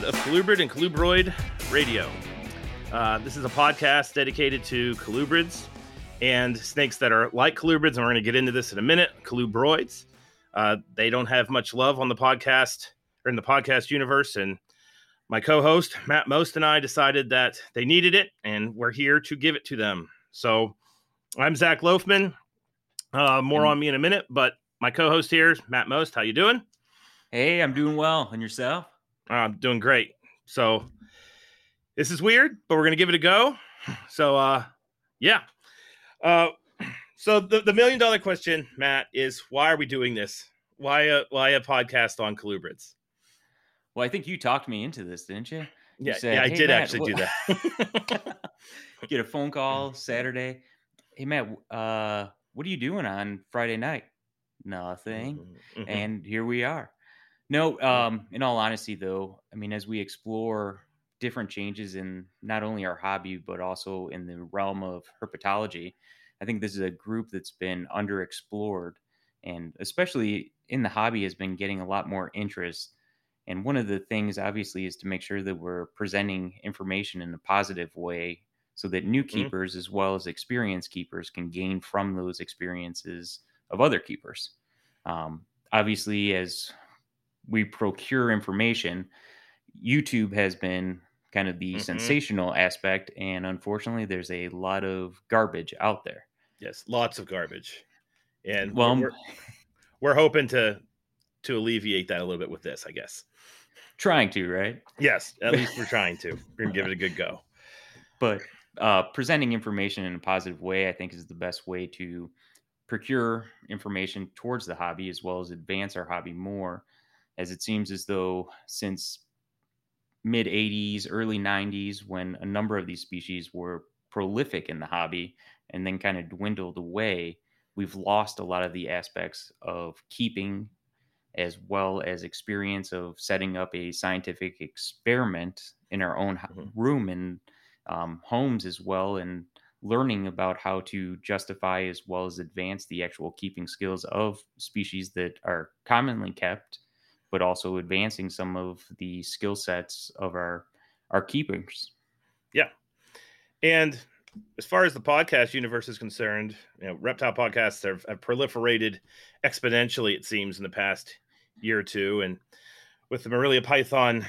episode of Colubrid and Colubroid Radio. Uh, this is a podcast dedicated to colubrids and snakes that are like colubrids, and we're going to get into this in a minute. Colubroids. Uh, they don't have much love on the podcast or in the podcast universe, and my co-host Matt Most and I decided that they needed it, and we're here to give it to them. So, I'm Zac Loughman. Uh, more on me in a minute, but my co-host here, Matt Most. How you doing? Hey, I'm doing well. And yourself? I'm doing great. So this is weird, but we're gonna give it a go. So uh yeah. Uh so the, the million dollar question, Matt, is why are we doing this? Why a why a podcast on colubrids? Well, I think you talked me into this, didn't you? you yeah, said, yeah, I hey, did Matt, actually what... do that. Get a phone call Saturday. Hey Matt, uh, what are you doing on Friday night? Nothing. Mm-hmm. mm-hmm. And here we are. No, um, in all honesty, though, I mean, as we explore different changes in not only our hobby, but also in the realm of herpetology, I think this is a group that's been underexplored and especially in the hobby has been getting a lot more interest. And one of the things, obviously, is to make sure that we're presenting information in a positive way so that new mm-hmm. keepers as well as experienced keepers can gain from those experiences of other keepers. Um, obviously, as we procure information. YouTube has been kind of the mm-hmm. sensational aspect, and unfortunately, there's a lot of garbage out there. Yes, lots of garbage, and well, we're, we're hoping to to alleviate that a little bit with this, I guess. Trying to, right? Yes, at least we're trying to. We're gonna give it a good go. But uh, presenting information in a positive way, I think, is the best way to procure information towards the hobby as well as advance our hobby more as it seems as though since mid 80s, early 90s, when a number of these species were prolific in the hobby and then kind of dwindled away, we've lost a lot of the aspects of keeping as well as experience of setting up a scientific experiment in our own mm-hmm. room and um, homes as well and learning about how to justify as well as advance the actual keeping skills of species that are commonly kept but also advancing some of the skill sets of our our keepers. Yeah, and as far as the podcast universe is concerned, you know, reptile podcasts have, have proliferated exponentially. It seems in the past year or two, and with the Morelia Python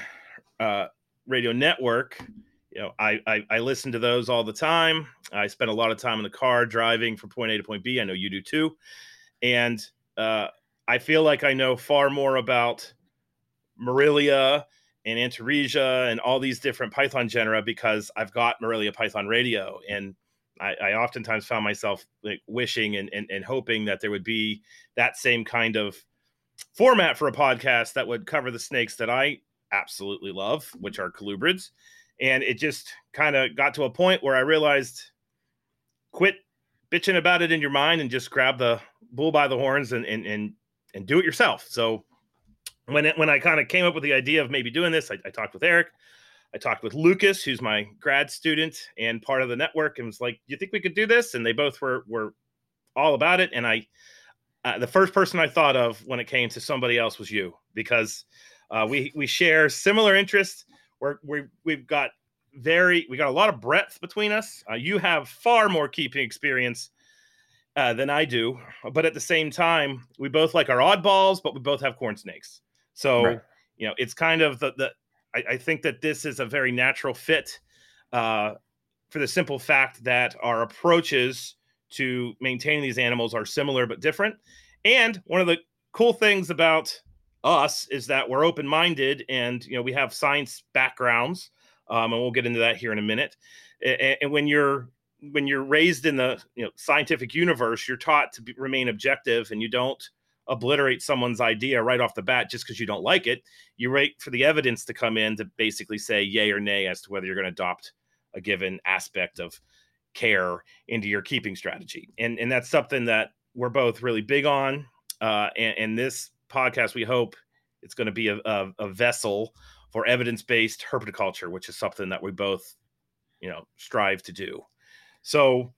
uh, radio network, you know, I, I, I listen to those all the time. I spend a lot of time in the car driving from point A to point B. I know you do too, and uh, I feel like I know far more about Morelia and Antaresia and all these different Python genera because I've got Morelia Python radio. And I, I oftentimes found myself like wishing and, and, and hoping that there would be that same kind of format for a podcast that would cover the snakes that I absolutely love, which are colubrids. And it just kind of got to a point where I realized quit bitching about it in your mind and just grab the bull by the horns and and and, and do it yourself. So when it, when I kind of came up with the idea of maybe doing this, I, I, talked with Eric, I talked with Lucas, who's my grad student and part of the network, and was like, "You think we could do this?" And they both were were all about it. And I, uh, the first person I thought of when it came to somebody else was you, because uh, we we share similar interests. We're, we we've got very we got a lot of breadth between us. Uh, you have far more keeping experience uh, than I do, but at the same time, we both like our oddballs, but we both have corn snakes. So right. you know, it's kind of the the. I, I, think that this is a very natural fit, uh, for the simple fact that our approaches to maintaining these animals are similar but different. And one of the cool things about us is that we're open minded, and you know, we have science backgrounds, um, and we'll get into that here in a minute. And, and when you're when you're raised in the you know scientific universe, you're taught to be, remain objective, and you don't obliterate someone's idea right off the bat just because you don't like it. You wait for the evidence to come in to basically say yay or nay as to whether you're going to adopt a given aspect of care into your keeping strategy. And and that's something that we're both really big on. Uh, and, and this podcast, we hope it's going to be a, a, a vessel for evidence based herpetoculture, which is something that we both, you know, strive to do. So,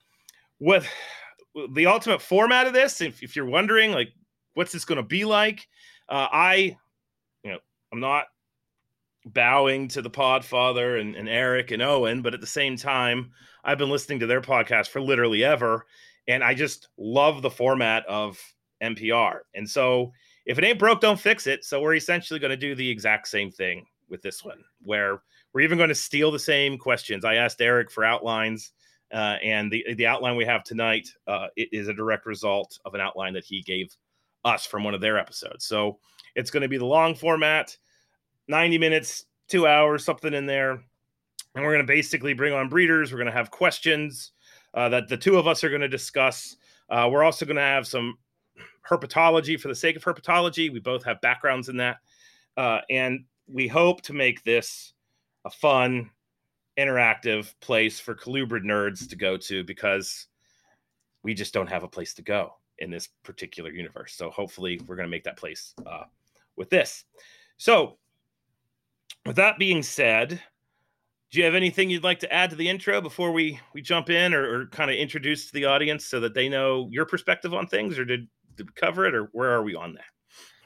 with the ultimate format of this, if, if you're wondering, like, what's this going to be like? Uh, I you know, I'm not bowing to the Podfather and, and Eric and Owen, but at the same time, I've been listening to their podcast for literally ever, and I just love the format of MPR. And so, if it ain't broke, don't fix it. So we're essentially going to do the exact same thing with this one, where we're even going to steal the same questions. I asked Eric for outlines. Uh, and the the outline we have tonight uh, is a direct result of an outline that he gave us from one of their episodes. So it's going to be the long format, 90 minutes, two hours, something in there. And we're going to basically bring on breeders. We're going to have questions uh, that the two of us are going to discuss. Uh, we're also going to have some herpetology for the sake of herpetology. We both have backgrounds in that. Uh, and we hope to make this a fun, interactive place for colubrid nerds to go to because we just don't have a place to go in this particular universe. So hopefully, we're going to make that place uh, with this. So, with that being said, do you have anything you'd like to add to the intro before we we jump in, or, or kind of introduce to the audience so that they know your perspective on things, or did, did we cover it, or where are we on that?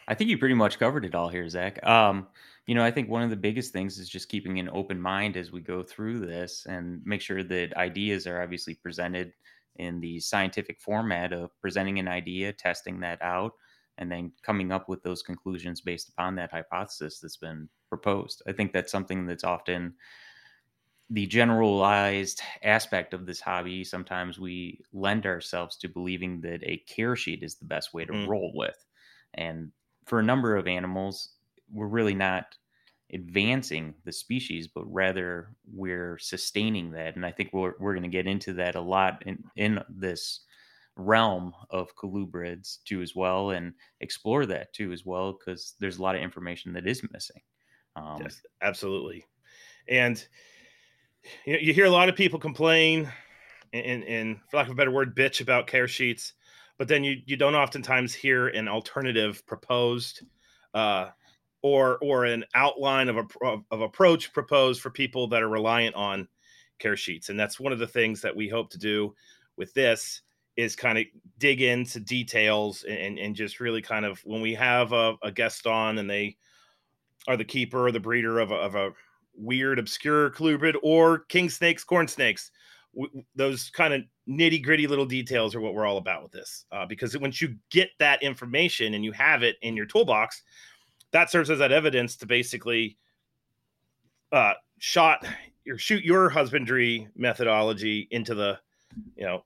I think you pretty much covered it all here, Zac. Um, you know, I think one of the biggest things is just keeping an open mind as we go through this and make sure that ideas are obviously presented in the scientific format of presenting an idea, testing that out, and then coming up with those conclusions based upon that hypothesis that's been proposed. I think that's something that's often the generalized aspect of this hobby. Sometimes we lend ourselves to believing that a care sheet is the best way to mm. roll with. And for a number of animals, we're really not advancing the species, but rather we're sustaining that. And I think we're, we're going to get into that a lot in, in this realm of colubrids too as well and explore that too as well because there's a lot of information that is missing um, yes absolutely and you, know, you hear a lot of people complain and, and for lack of a better word bitch about care sheets but then you you don't oftentimes hear an alternative proposed uh, or or an outline of a of, approach proposed for people that are reliant on care sheets. And that's one of the things that we hope to do with this is kind of dig into details and, and just really kind of when we have a, a guest on and they are the keeper or the breeder of a, of a weird obscure colubrid or king snakes corn snakes w- those kind of nitty gritty little details are what we're all about with this uh, because once you get that information and you have it in your toolbox that serves as that evidence to basically uh, shot or shoot your husbandry methodology into the you know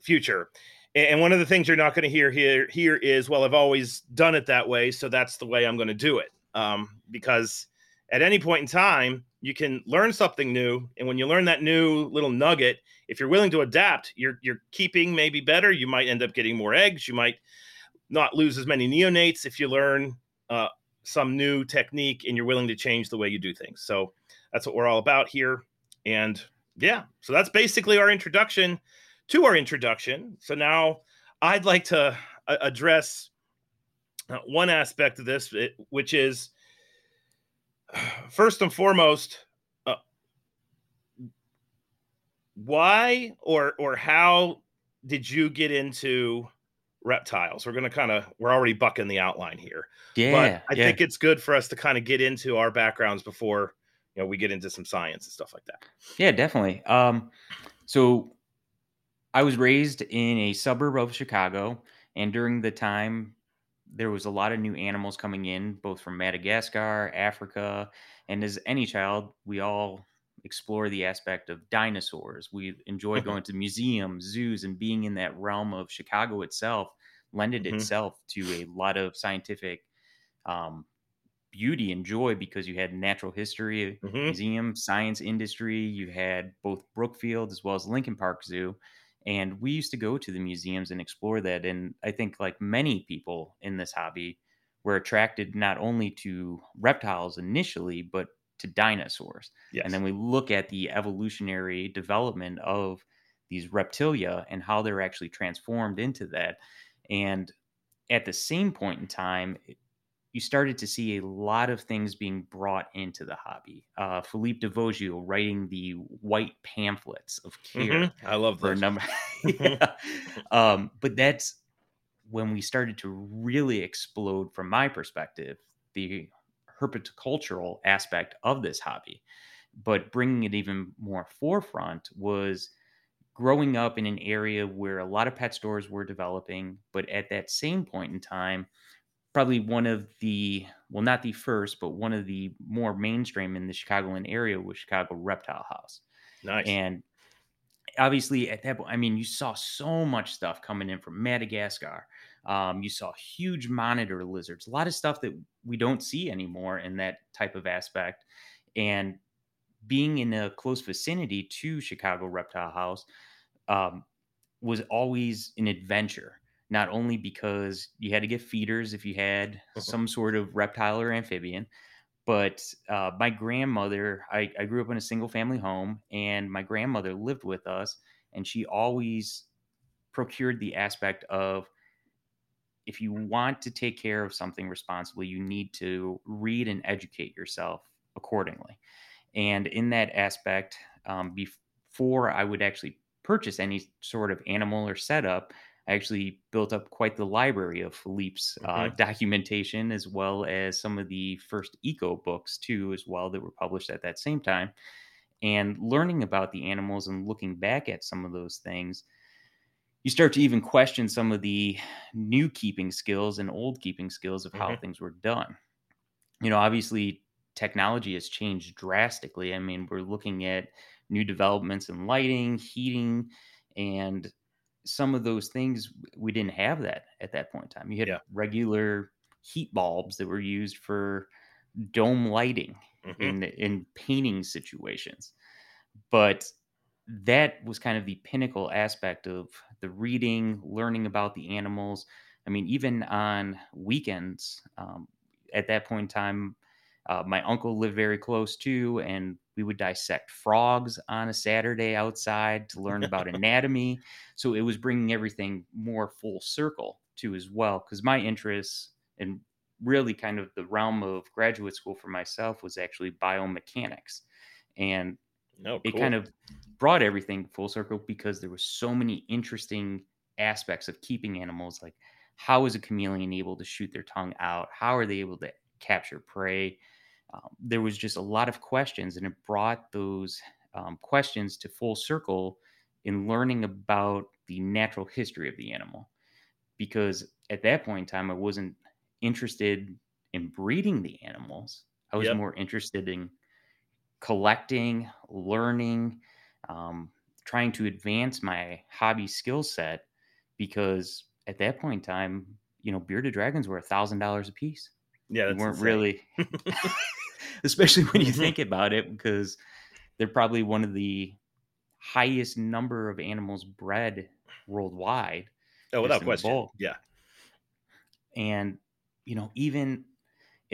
future. And one of the things you're not going to hear here here is, well, I've always done it that way, so that's the way I'm going to do it. Um, because at any point in time, you can learn something new, and when you learn that new little nugget, if you're willing to adapt, you're you're keeping maybe better. You might end up getting more eggs. You might not lose as many neonates if you learn uh, some new technique and you're willing to change the way you do things. So that's what we're all about here. And yeah, so that's basically our introduction to our introduction. So now I'd like to uh, address uh, one aspect of this, which is first and foremost, uh, why or or how did you get into reptiles? We're going to kind of we're already bucking the outline here. Yeah, but I yeah. think it's good for us to kind of get into our backgrounds before you know we get into some science and stuff like that. Yeah, definitely. Um, so I was raised in a suburb of Chicago, and during the time, there was a lot of new animals coming in, both from Madagascar, Africa, and as any child, we all explore the aspect of dinosaurs. We enjoy mm-hmm. going to museums, zoos, and being in that realm of Chicago itself lended mm-hmm. itself to a lot of scientific um, beauty and joy because you had natural history mm-hmm. museum, science industry. You had both Brookfield as well as Lincoln Park Zoo and we used to go to the museums and explore that. And I think, like many people in this hobby, were attracted not only to reptiles initially, but to dinosaurs. Yes. And then we look at the evolutionary development of these reptilia and how they're actually transformed into that. And at the same point in time, you started to see a lot of things being brought into the hobby. Uh, Philippe de Vosjoli writing the white pamphlets of care. Mm-hmm. I love those. number. yeah. um, but that's when we started to really explode, from my perspective, the herpetocultural aspect of this hobby. But bringing it even more forefront was growing up in an area where a lot of pet stores were developing, but at that same point in time, probably one of the well, not the first, but one of the more mainstream in the Chicagoland area was Chicago Reptile House. Nice. And obviously, at that point, I mean, you saw so much stuff coming in from Madagascar. Um, you saw huge monitor lizards, a lot of stuff that we don't see anymore in that type of aspect. And being in a close vicinity to Chicago Reptile House um, was always an adventure. Not only because you had to get feeders if you had some sort of reptile or amphibian, but uh, my grandmother, I, I grew up in a single family home, and my grandmother lived with us, and she always procured the aspect of if you want to take care of something responsibly, you need to read and educate yourself accordingly. And in that aspect, um, before I would actually purchase any sort of animal or setup, I actually built up quite the library of Philippe's uh, mm-hmm. documentation, as well as some of the first eco books, too, as well, that were published at that same time. And learning about the animals and looking back at some of those things, you start to even question some of the new keeping skills and old keeping skills of how mm-hmm. things were done. You know, obviously, technology has changed drastically. I mean, we're looking at new developments in lighting, heating, and some of those things we didn't have that at that point in time. You had yeah. regular heat bulbs that were used for dome lighting mm-hmm. in in painting situations. But that was kind of the pinnacle aspect of the reading, learning about the animals. I mean, even on weekends, um, at that point in time, uh, my uncle lived very close too, and we would dissect frogs on a Saturday outside to learn about anatomy. So it was bringing everything more full circle too, as well. Because my interests and really kind of the realm of graduate school for myself was actually biomechanics. And oh, cool. it kind of brought everything full circle because there were so many interesting aspects of keeping animals like how is a chameleon able to shoot their tongue out how are they able to capture prey um, there was just a lot of questions, and it brought those um, questions to full circle in learning about the natural history of the animal. Because at that point in time, I wasn't interested in breeding the animals. I was yep. more interested in collecting, learning, um, trying to advance my hobby skill set. Because at that point in time, you know, bearded dragons were a thousand dollars a piece. Yeah, they weren't insane. really especially when you think about it, because they're probably one of the highest number of animals bred worldwide. Oh, without question. Yeah. And, you know, even,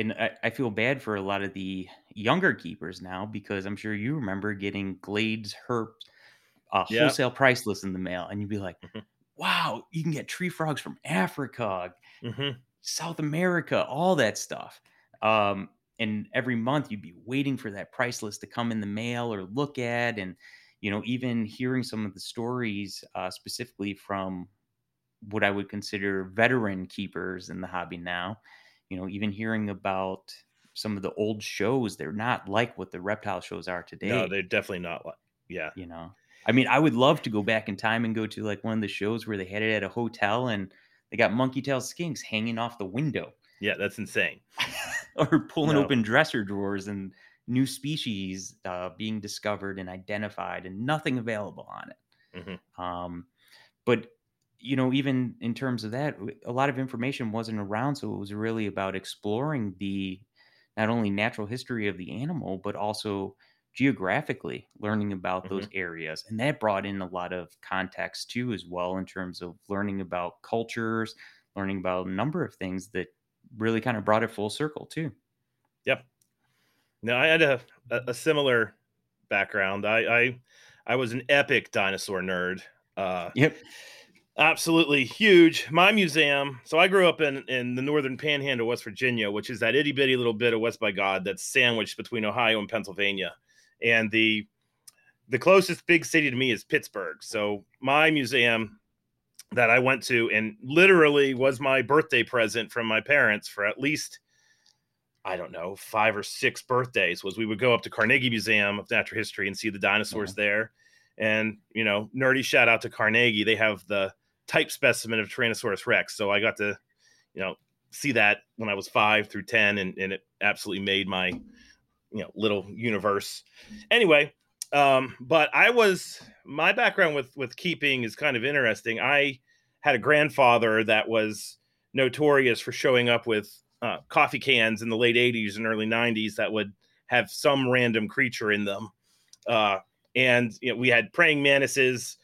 and I, I, feel bad for a lot of the younger keepers now because I'm sure you remember getting Glades Herp uh, wholesale price list in the mail, and you'd be like, mm-hmm. wow, you can get tree frogs from Africa, mm-hmm. South America, all that stuff. Um, and every month you'd be waiting for that price list to come in the mail or look at and you know even hearing some of the stories uh, specifically from what i would consider veteran keepers in the hobby now you know even hearing about some of the old shows they're not like what the reptile shows are today no they're definitely not like yeah you know i mean i would love to go back in time and go to like one of the shows where they had it at a hotel and they got monkey tail skinks hanging off the window yeah, that's insane. or pulling no. open dresser drawers and new species uh, being discovered and identified and nothing available on it. Mm-hmm. Um, but you know, even in terms of that, a lot of information wasn't around, so it was really about exploring the not only natural history of the animal, but also geographically learning about mm-hmm. those areas and that brought in a lot of context too as well in terms of learning about cultures learning about a number of things that really kind of brought it full circle too. Yep. No, I had a, a, similar background. I, I I was an epic dinosaur nerd. Uh, yep. Absolutely huge. My museum. So I grew up in in the northern panhandle, West Virginia, which is that itty bitty little bit of West by God that's sandwiched between Ohio and Pennsylvania. And the the closest big city to me is Pittsburgh. So my museum that I went to and literally was my birthday present from my parents for at least I don't know, five or six birthdays was we would go up to Carnegie Museum of Natural History and see the dinosaurs mm-hmm. there. And, you know, nerdy shout out to Carnegie. They have the type specimen of Tyrannosaurus Rex. So I got to, you know, see that when I was five through 10, and, and it absolutely made my, you know, little universe. Anyway, um, but I was, my background with, with keeping is kind of interesting. I had a grandfather that was notorious for showing up with uh, coffee cans in the late 80s and early 90s that would have some random creature in them. Uh, and you know, we had praying mantises,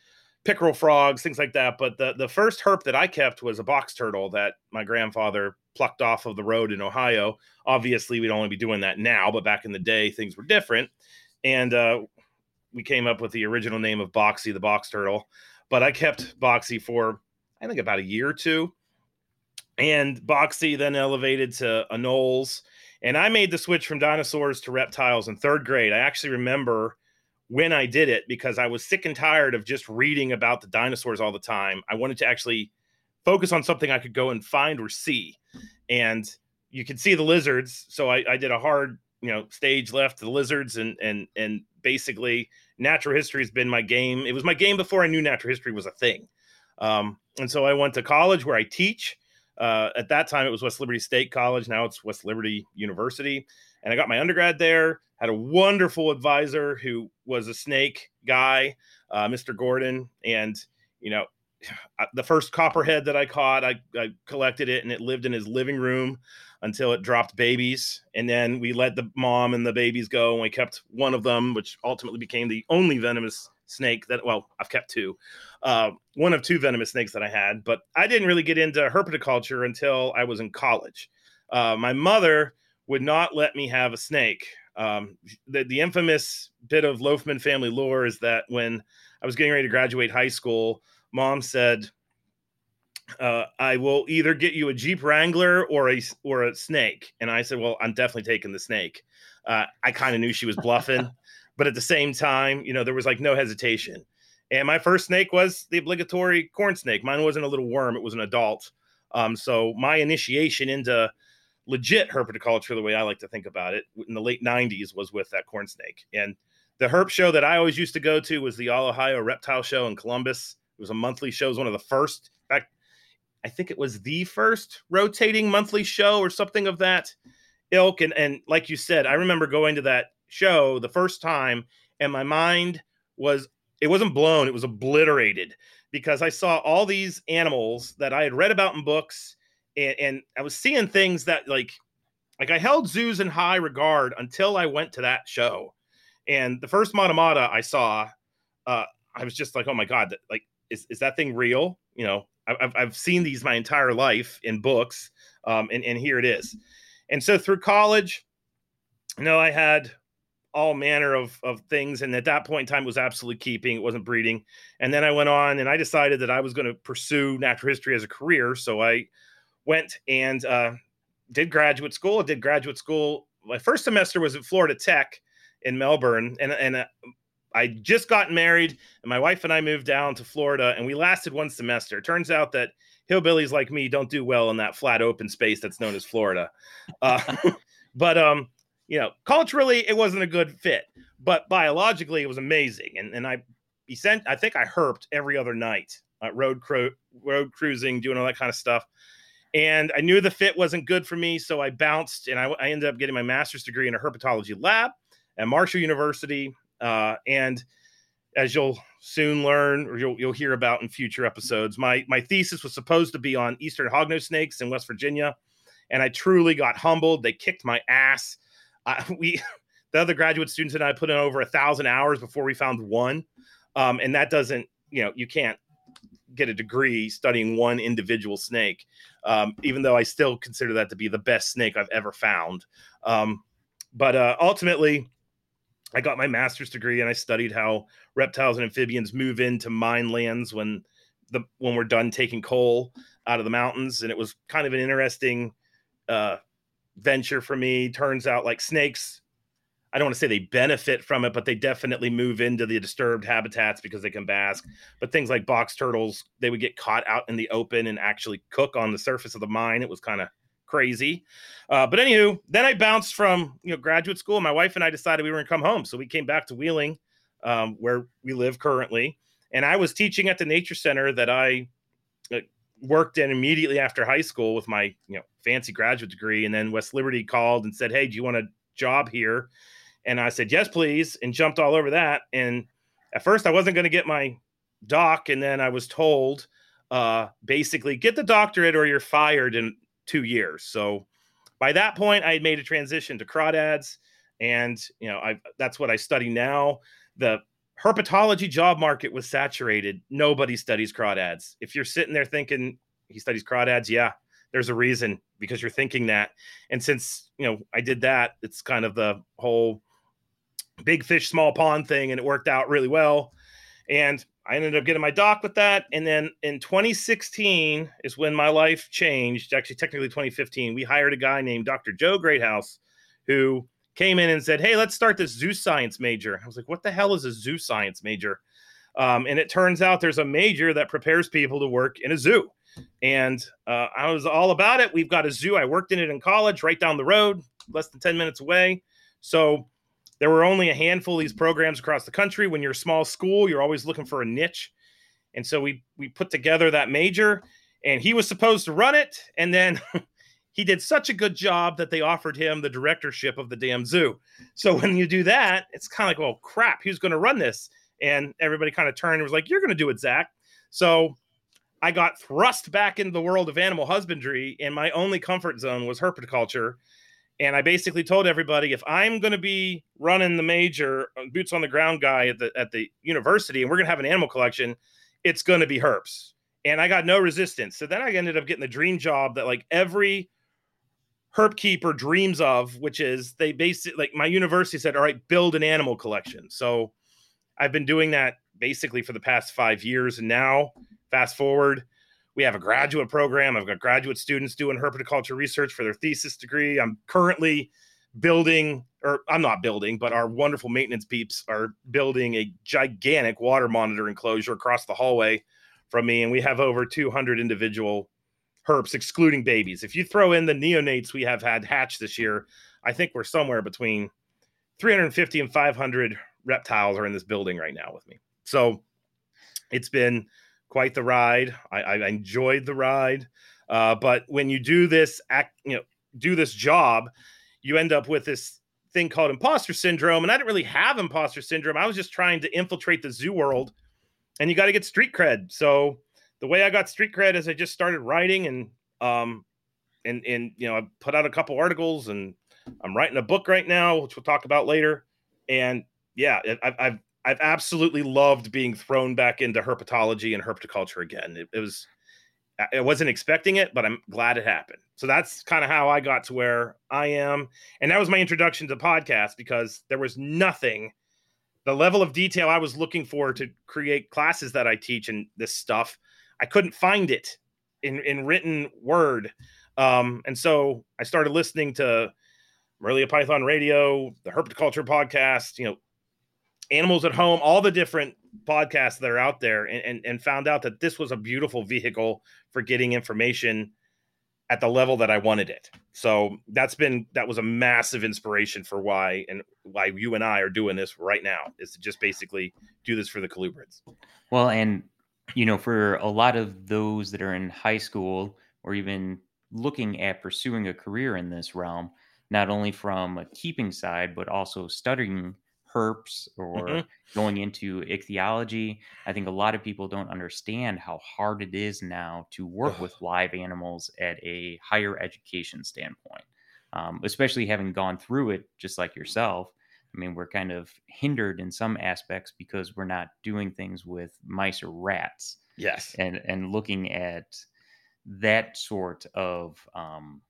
pickerel frogs, things like that. But the, the first herp that I kept was a box turtle that my grandfather plucked off of the road in Ohio. Obviously, we'd only be doing that now, but back in the day, things were different. And uh, we came up with the original name of Boxy, the box turtle. But I kept Boxy for, I think, about a year or two and Boxy then elevated to anoles. And I made the switch from dinosaurs to reptiles in third grade. I actually remember when I did it because I was sick and tired of just reading about the dinosaurs all the time. I wanted to actually focus on something I could go and find or see. And you could see the lizards. So I, I did a hard, you know, stage left the lizards and and and basically natural history has been my game. It was my game before I knew natural history was a thing. Um, and so I went to college where I teach uh, at that time, it was West Liberty State College. Now it's West Liberty University. And I got my undergrad there. Had a wonderful advisor who was a snake guy, uh, Mr. Gordon. And, you know, the first copperhead that I caught, I, I, collected it and it lived in his living room until it dropped babies. And then we let the mom and the babies go and we kept one of them, which ultimately became the only venomous snake that well i've kept two uh, one of two venomous snakes that i had but i didn't really get into herpetoculture until i was in college uh, my mother would not let me have a snake um, the, the infamous bit of Loughman family lore is that when i was getting ready to graduate high school mom said uh, I will either get you a Jeep Wrangler or a or a snake. And I said, well, I'm definitely taking the snake. Uh, I kind of knew she was bluffing. but at the same time, you know, there was like no hesitation. And my first snake was the obligatory corn snake. Mine wasn't a little worm; it was an adult. Um, so my initiation into legit herpetoculture, the way I like to think about it, in the late '90s, was with that corn snake. And the herp show that I always used to go to was the All Ohio Reptile Show in Columbus. It was a monthly show. It was one of the first. In fact, I think it was the first rotating monthly show or something of that ilk. And and like you said, I remember going to that show the first time, and my mind was it wasn't blown, it was obliterated because I saw all these animals that I had read about in books, and, and I was seeing things that like like I held zoos in high regard until I went to that show. And the first Matamata I saw, uh, I was just like, oh my god, like is is that thing real? You know, I've I've seen these my entire life in books, um, and and here it is. And so through college, you know, I had all manner of, of things. And at that point in time, was absolutely keeping, it wasn't breeding. And then I went on and I decided that I was going to pursue natural history as a career. So I went and uh, did graduate school. I did graduate school. My first semester was at Florida Tech in Melbourne. And, and uh, I just got married, and my wife and I moved down to Florida, and we lasted one semester. Turns out that hillbillies like me don't do well in that flat open space that's known as Florida. Uh, but um, you know, culturally it wasn't a good fit, but biologically it was amazing. And and I sent I think I herped every other night, uh, road cru- road cruising, doing all that kind of stuff. And I knew the fit wasn't good for me, so I bounced, and I, I ended up getting my master's degree in a herpetology lab at Marshall University. Uh, and as you'll soon learn, or you'll, you'll hear about in future episodes, my my thesis was supposed to be on eastern hognose snakes in West Virginia, and I truly got humbled. They kicked my ass I, we the other graduate students and I put in over a thousand hours before we found one, um, and that doesn't you know you can't get a degree studying one individual snake, um, even though I still consider that to be the best snake I've ever found. Um, but uh, ultimately, I got my master's degree and I studied how reptiles and amphibians move into mine lands when the when we're done taking coal out of the mountains, and it was kind of an interesting uh, venture for me. Turns out like snakes, I don't want to say they benefit from it, but they definitely move into the disturbed habitats because they can bask. But things like box turtles, they would get caught out in the open and actually cook on the surface of the mine. It was kind of crazy. Uh, but anywho, then I bounced from you know graduate school. My wife and I decided we were to come home, so we came back to Wheeling, um, where we live currently. And I was teaching at the nature center that I uh, worked in immediately after high school with my you know fancy graduate degree. And then West Liberty called and said, "Hey, do you want a job here?" And I said, "Yes, please," and jumped all over that. And at first, I wasn't going to get my doc, and then I was told uh, basically get the doctorate or you're fired in two years. So by that point, I had made a transition to crawdads, and you know, I that's what I study now. The herpetology job market was saturated. Nobody studies crawdads. If you're sitting there thinking he studies crawdads, yeah, there's a reason because you're thinking that. And since you know I did that, it's kind of the whole big fish, small pond thing, and it worked out really well. And I ended up getting my doc with that. And then in 2016 is when my life changed. Actually, technically 2015, we hired a guy named Dr. Joe Greathouse who came in and said, Hey, let's start this zoo science major. I was like, What the hell is a zoo science major? Um, and it turns out there's a major that prepares people to work in a zoo. And uh, I was all about it. We've got a zoo. I worked in it in college, right down the road, less than 10 minutes away. So there were only a handful of these programs across the country. When you're a small school, you're always looking for a niche. And so we we put together that major and he was supposed to run it and then he did such a good job that they offered him the directorship of the damn zoo. So when you do that, it's kind of like, well, crap, who's going to run this? And everybody kind of turned and was like, you're going to do it, Zac. So I got thrust back into the world of animal husbandry, and my only comfort zone was herpetoculture. And I basically told everybody if I'm going to be running the major uh, boots on the ground guy at the at the university, and we're going to have an animal collection, it's going to be herps. And I got no resistance. So then I ended up getting the dream job that like every herp keeper dreams of, which is they basically like my university said, all right, build an animal collection. So I've been doing that basically for the past five years, and now fast forward we have a graduate program. I've got graduate students doing herpetoculture research for their thesis degree. I'm currently building, or I'm not building, but our wonderful maintenance peeps are building a gigantic water monitor enclosure across the hallway from me. And we have over 200 individual herps, excluding babies. If you throw in the neonates we have had hatch this year, I think we're somewhere between 350 and 500 reptiles are in this building right now with me. So it's been quite the ride. I, I enjoyed the ride, uh, but when you do this act, you know, do this job, you end up with this thing called imposter syndrome. And I didn't really have imposter syndrome. I was just trying to infiltrate the zoo world, and you got to get street cred. So the way I got street cred is I just started writing and um and and you know I put out a couple articles and I'm writing a book right now, which we'll talk about later. And yeah, I've, I've I've absolutely loved being thrown back into herpetology and herpetoculture again. It, it was I wasn't expecting it, but I'm glad it happened. So that's kind of how I got to where I am. And that was my introduction to podcast because there was nothing, the level of detail I was looking for to create classes that I teach and this stuff, I couldn't find it in, in written word. Um, and so I started listening to Morelia Python Radio, the Herpetoculture podcast, you know, Animals at Home, all the different podcasts that are out there, and, and, and found out that this was a beautiful vehicle for getting information at the level that I wanted it. So that's been that was a massive inspiration for why and why you and I are doing this right now is to just basically do this for the colubrids. Well, and you know, for a lot of those that are in high school or even looking at pursuing a career in this realm, not only from a keeping side but also studying herps or mm-hmm. going into ichthyology. I think a lot of people don't understand how hard it is now to work with live animals at a higher education standpoint, um, especially having gone through it just like yourself. I mean, we're kind of hindered in some aspects because we're not doing things with mice or rats. Yes. And and looking at that sort of um,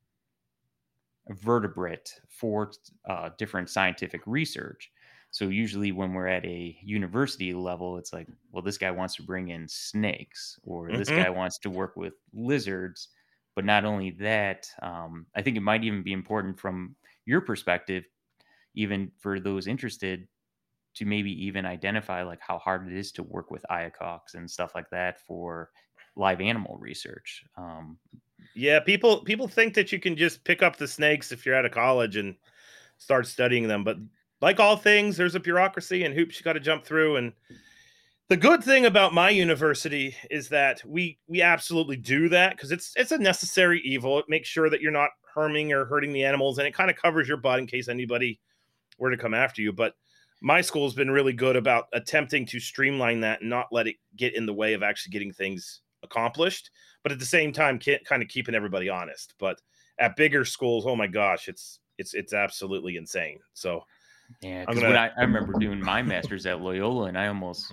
vertebrate for uh, different scientific research. So usually when we're at a university level, it's like, well, this guy wants to bring in snakes, or mm-hmm. this guy wants to work with lizards. But not only that, um, I think it might even be important from your perspective, even for those interested, to maybe even identify like how hard it is to work with IACUCs and stuff like that for live animal research. Um, Yeah, people people think that you can just pick up the snakes if you're out of college and start studying them, but like all things, there's a bureaucracy and hoops you got to jump through. And the good thing about my university is that we we absolutely do that because it's it's a necessary evil. It makes sure that you're not harming or hurting the animals, and it kind of covers your butt in case anybody were to come after you. But my school's been really good about attempting to streamline that and not let it get in the way of actually getting things accomplished but at the same time kind of keeping everybody honest but at bigger schools oh my gosh it's it's it's absolutely insane so yeah because gonna... when I, I remember doing my master's at loyola and i almost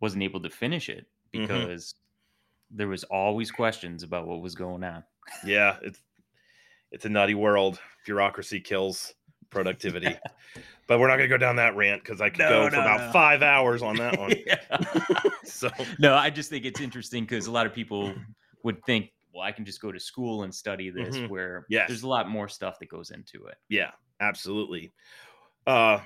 wasn't able to finish it mm-hmm. because mm-hmm. there was always questions about what was going on yeah it's it's a nutty world bureaucracy kills productivity but we're not going to go down that rant because I could no, go no, for about no. five hours on that one. so no, I just think it's interesting because a lot of people would think, well, I can just go to school and study this, mm-hmm. where yes. there's a lot more stuff that goes into it. Yeah, absolutely. Uh,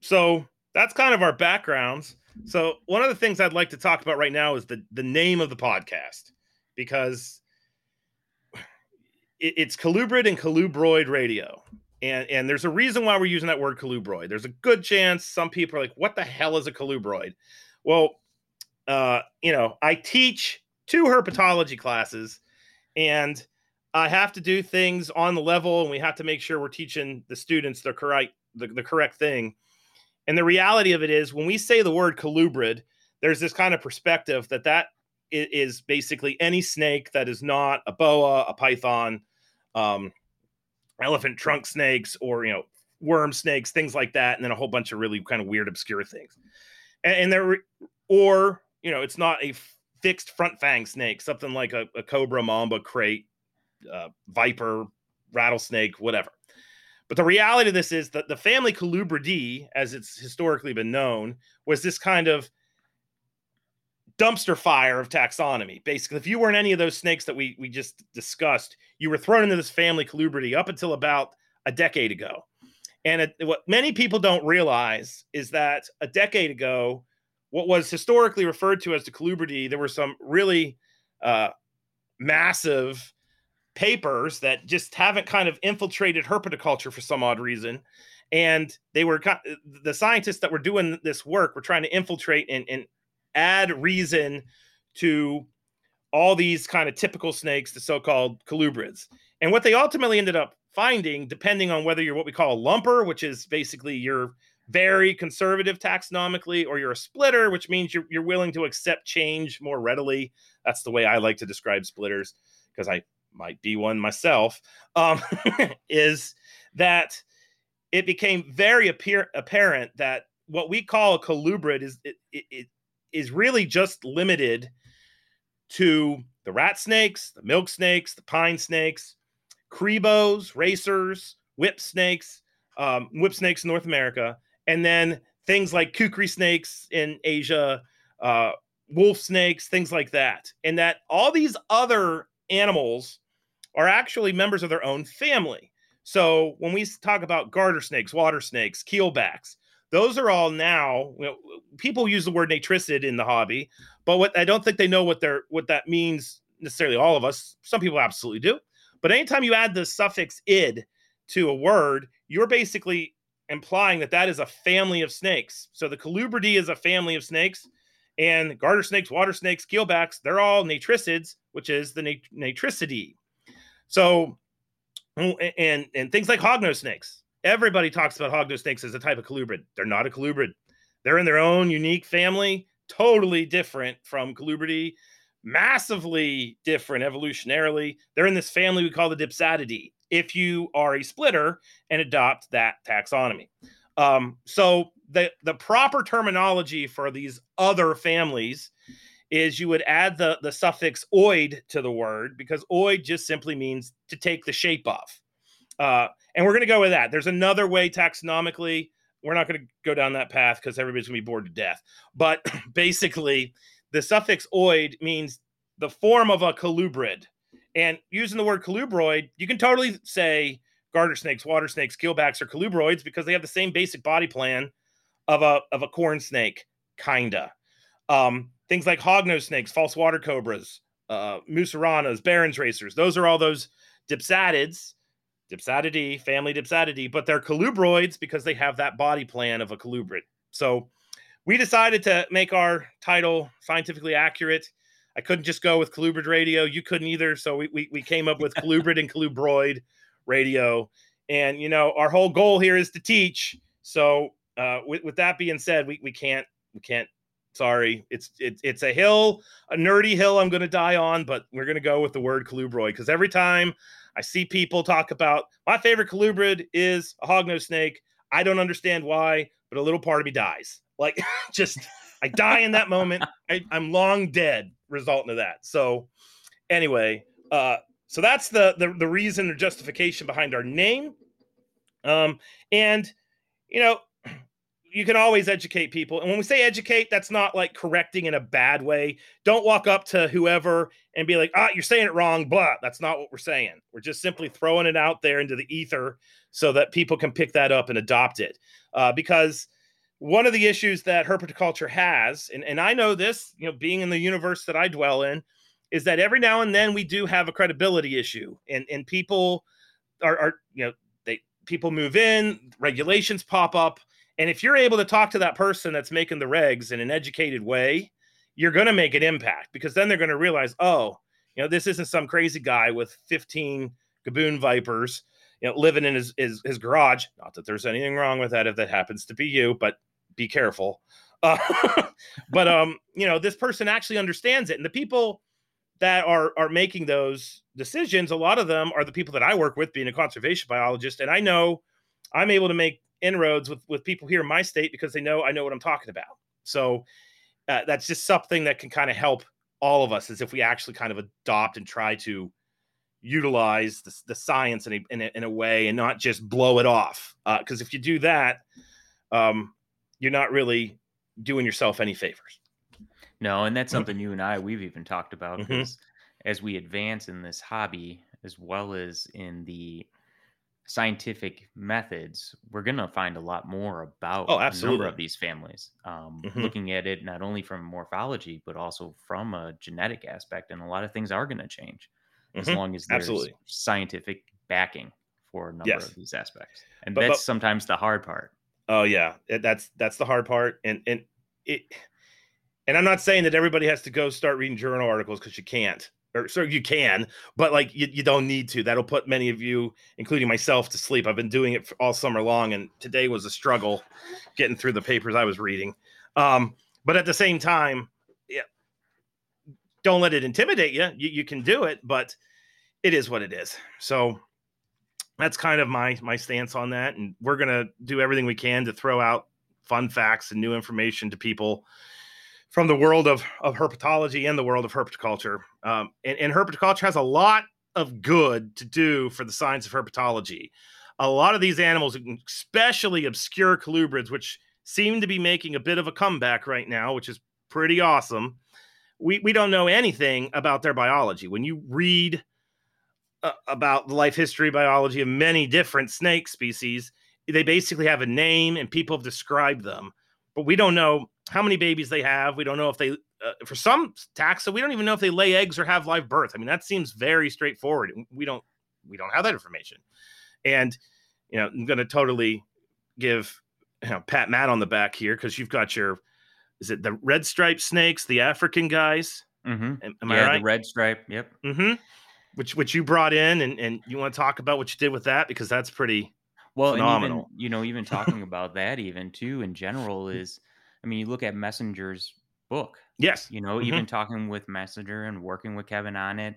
so that's kind of our backgrounds. So one of the things I'd like to talk about right now is the the name of the podcast because it, it's Colubrid and Colubroid Radio and and there's a reason why we're using that word colubroid. There's a good chance some people are like, "What the hell is a colubroid?" Well, uh, you know, I teach two herpetology classes, and I have to do things on the level, and we have to make sure we're teaching the students the correct the, the correct thing. And the reality of it is, when we say the word colubrid, there's this kind of perspective that that is basically any snake that is not a boa, a python. Um, elephant trunk snakes or you know worm snakes, things like that, and then a whole bunch of really kind of weird, obscure things. And, and there, or you know, it's not a fixed front fang snake, something like a, a cobra, mamba, krait, uh, viper, rattlesnake, whatever. But the reality of this is that the family Colubridae, as it's historically been known, was this kind of dumpster fire of taxonomy. Basically, if you weren't any of those snakes that we we just discussed, you were thrown into this family Colubridae up until about a decade ago. And it, what many people don't realize is that a decade ago, what was historically referred to as the Colubridae, there were some really uh, massive papers that just haven't kind of infiltrated herpetoculture for some odd reason. And they were the scientists that were doing this work were trying to infiltrate and, and add reason to all these kind of typical snakes, the so-called colubrids. And what they ultimately ended up finding, depending on whether you're what we call a lumper, which is basically you're very conservative taxonomically, or you're a splitter, which means you're, you're willing to accept change more readily. That's the way I like to describe splitters, because I might be one myself. Um, is that it became very appear, apparent that what we call a colubrid is it, it, is really just limited to the rat snakes, the milk snakes, the pine snakes, crebos, racers, whip snakes, um, whip snakes in North America, and then things like kukri snakes in Asia, uh, wolf snakes, things like that. And that all these other animals are actually members of their own family. So when we talk about garter snakes, water snakes, keelbacks, those are all now you know, people use the word natricid in the hobby, but what I don't think they know what they're what that means necessarily. All of us, some people absolutely do. But anytime you add the suffix id to a word, you're basically implying that that is a family of snakes. So the colubridae is a family of snakes, and garter snakes, water snakes, keelbacks, they're all natricids, which is the nat- natricidae. So, and and things like hognose snakes, Everybody talks about hognose snakes as a type of colubrid. They're not a colubrid. They're in their own unique family, totally different from colubridae, massively different evolutionarily. They're in this family we call the Dipsadidae. If you are a splitter and adopt that taxonomy, um, so the the proper terminology for these other families is you would add the the suffix oid to the word because oid just simply means to take the shape of. Uh, and we're going to go with that. There's another way taxonomically. We're not going to go down that path because everybody's going to be bored to death. But basically, the suffix oid means the form of a colubrid. And using the word colubroid, you can totally say garter snakes, water snakes, keelbacks are colubroids because they have the same basic body plan of a of a corn snake, kinda. Um, things like hognose snakes, false water cobras, uh, mussuranas, Barons racers. Those are all those dipsadids, dipsadidae, family dipsadidae, but they're colubroids because they have that body plan of a colubrid. So we decided to make our title scientifically accurate. I couldn't just go with colubrid radio. You couldn't either. So we, we, we came up with colubrid and colubroid radio. And, you know, our whole goal here is to teach. So uh, with, with that being said, we, we can't, we can't Sorry, it's it's it's a hill, a nerdy hill I'm going to die on, but we're going to go with the word colubroid because every time I see people talk about my favorite colubrid is a hognose snake, I don't understand why, but a little part of me dies. Like just I die in that moment. I, I'm long dead, resulting of that. So anyway, uh, so that's the, the the reason or justification behind our name. Um, and you know, you can always educate people. And when we say educate, that's not like correcting in a bad way. Don't walk up to whoever and be like, ah, you're saying it wrong, blah. That's not what we're saying. We're just simply throwing it out there into the ether so that people can pick that up and adopt it. Uh, because one of the issues that herpetoculture has, and, and I know this, you know, being in the universe that I dwell in, is that every now and then we do have a credibility issue. And and people are, are you know, they people move in, regulations pop up and if you're able to talk to that person that's making the regs in an educated way, you're going to make an impact because then they're going to realize, oh, you know, this isn't some crazy guy with 15 Gaboon Vipers, you know, living in his, his, his garage. Not that there's anything wrong with that if that happens to be you, but be careful. Uh, but um, you know, this person actually understands it, and the people that are are making those decisions, a lot of them are the people that I work with, being a conservation biologist, and I know I'm able to make inroads with with people here in my state because they know I know what I'm talking about. So uh, that's just something that can kind of help all of us, as if we actually kind of adopt and try to utilize the, the science in a, in a, in a way and not just blow it off. Because uh, if you do that, um, you're not really doing yourself any favors. No, and that's mm-hmm. something you and I we've even talked about mm-hmm. as we advance in this hobby, as well as in the scientific methods, we're going to find a lot more about oh, a number of these families. Um, mm-hmm. Looking at it not only from morphology, but also from a genetic aspect. And a lot of things are going to change mm-hmm. as long as there's Absolutely. scientific backing for a number yes. of these aspects. And but, that's but, sometimes the hard part. Oh yeah, that's that's the hard part. And and it and I'm not saying that everybody has to go start reading journal articles because you can't or so you can, but like you, you don't need to. That'll put many of you, including myself, to sleep. I've been doing it all summer long, and today was a struggle getting through the papers I was reading. Um, but at the same time, yeah, don't let it intimidate you. you. You can do it, but it is what it is. So that's kind of my my stance on that, and we're gonna do everything we can to throw out fun facts and new information to people from the world of, of herpetology and the world of herpetoculture. Um, and, and herpetoculture has a lot of good to do for the science of herpetology. A lot of these animals, especially obscure colubrids, which seem to be making a bit of a comeback right now, which is pretty awesome. We, we don't know anything about their biology. When you read uh, about the life history biology of many different snake species, they basically have a name and people have described them, but we don't know how many babies they have. We don't know if they, uh, for some taxa, we don't even know if they lay eggs or have live birth. I mean, that seems very straightforward. We don't, we don't have that information. And, you know, I'm going to totally give you know, Pat Matt on the back here because you've got your, is it the red stripe snakes, the African guys? Mm-hmm. Am, am yeah, I right? the red stripe. Yep. Mm-hmm. Which, which you brought in and, and you want to talk about what you did with that because that's pretty well, phenomenal. And even, you know, even talking about that even too in general is, I mean, you look at Messenger's book. Yes. You know, mm-hmm. even talking with Messenger and working with Kevin on it,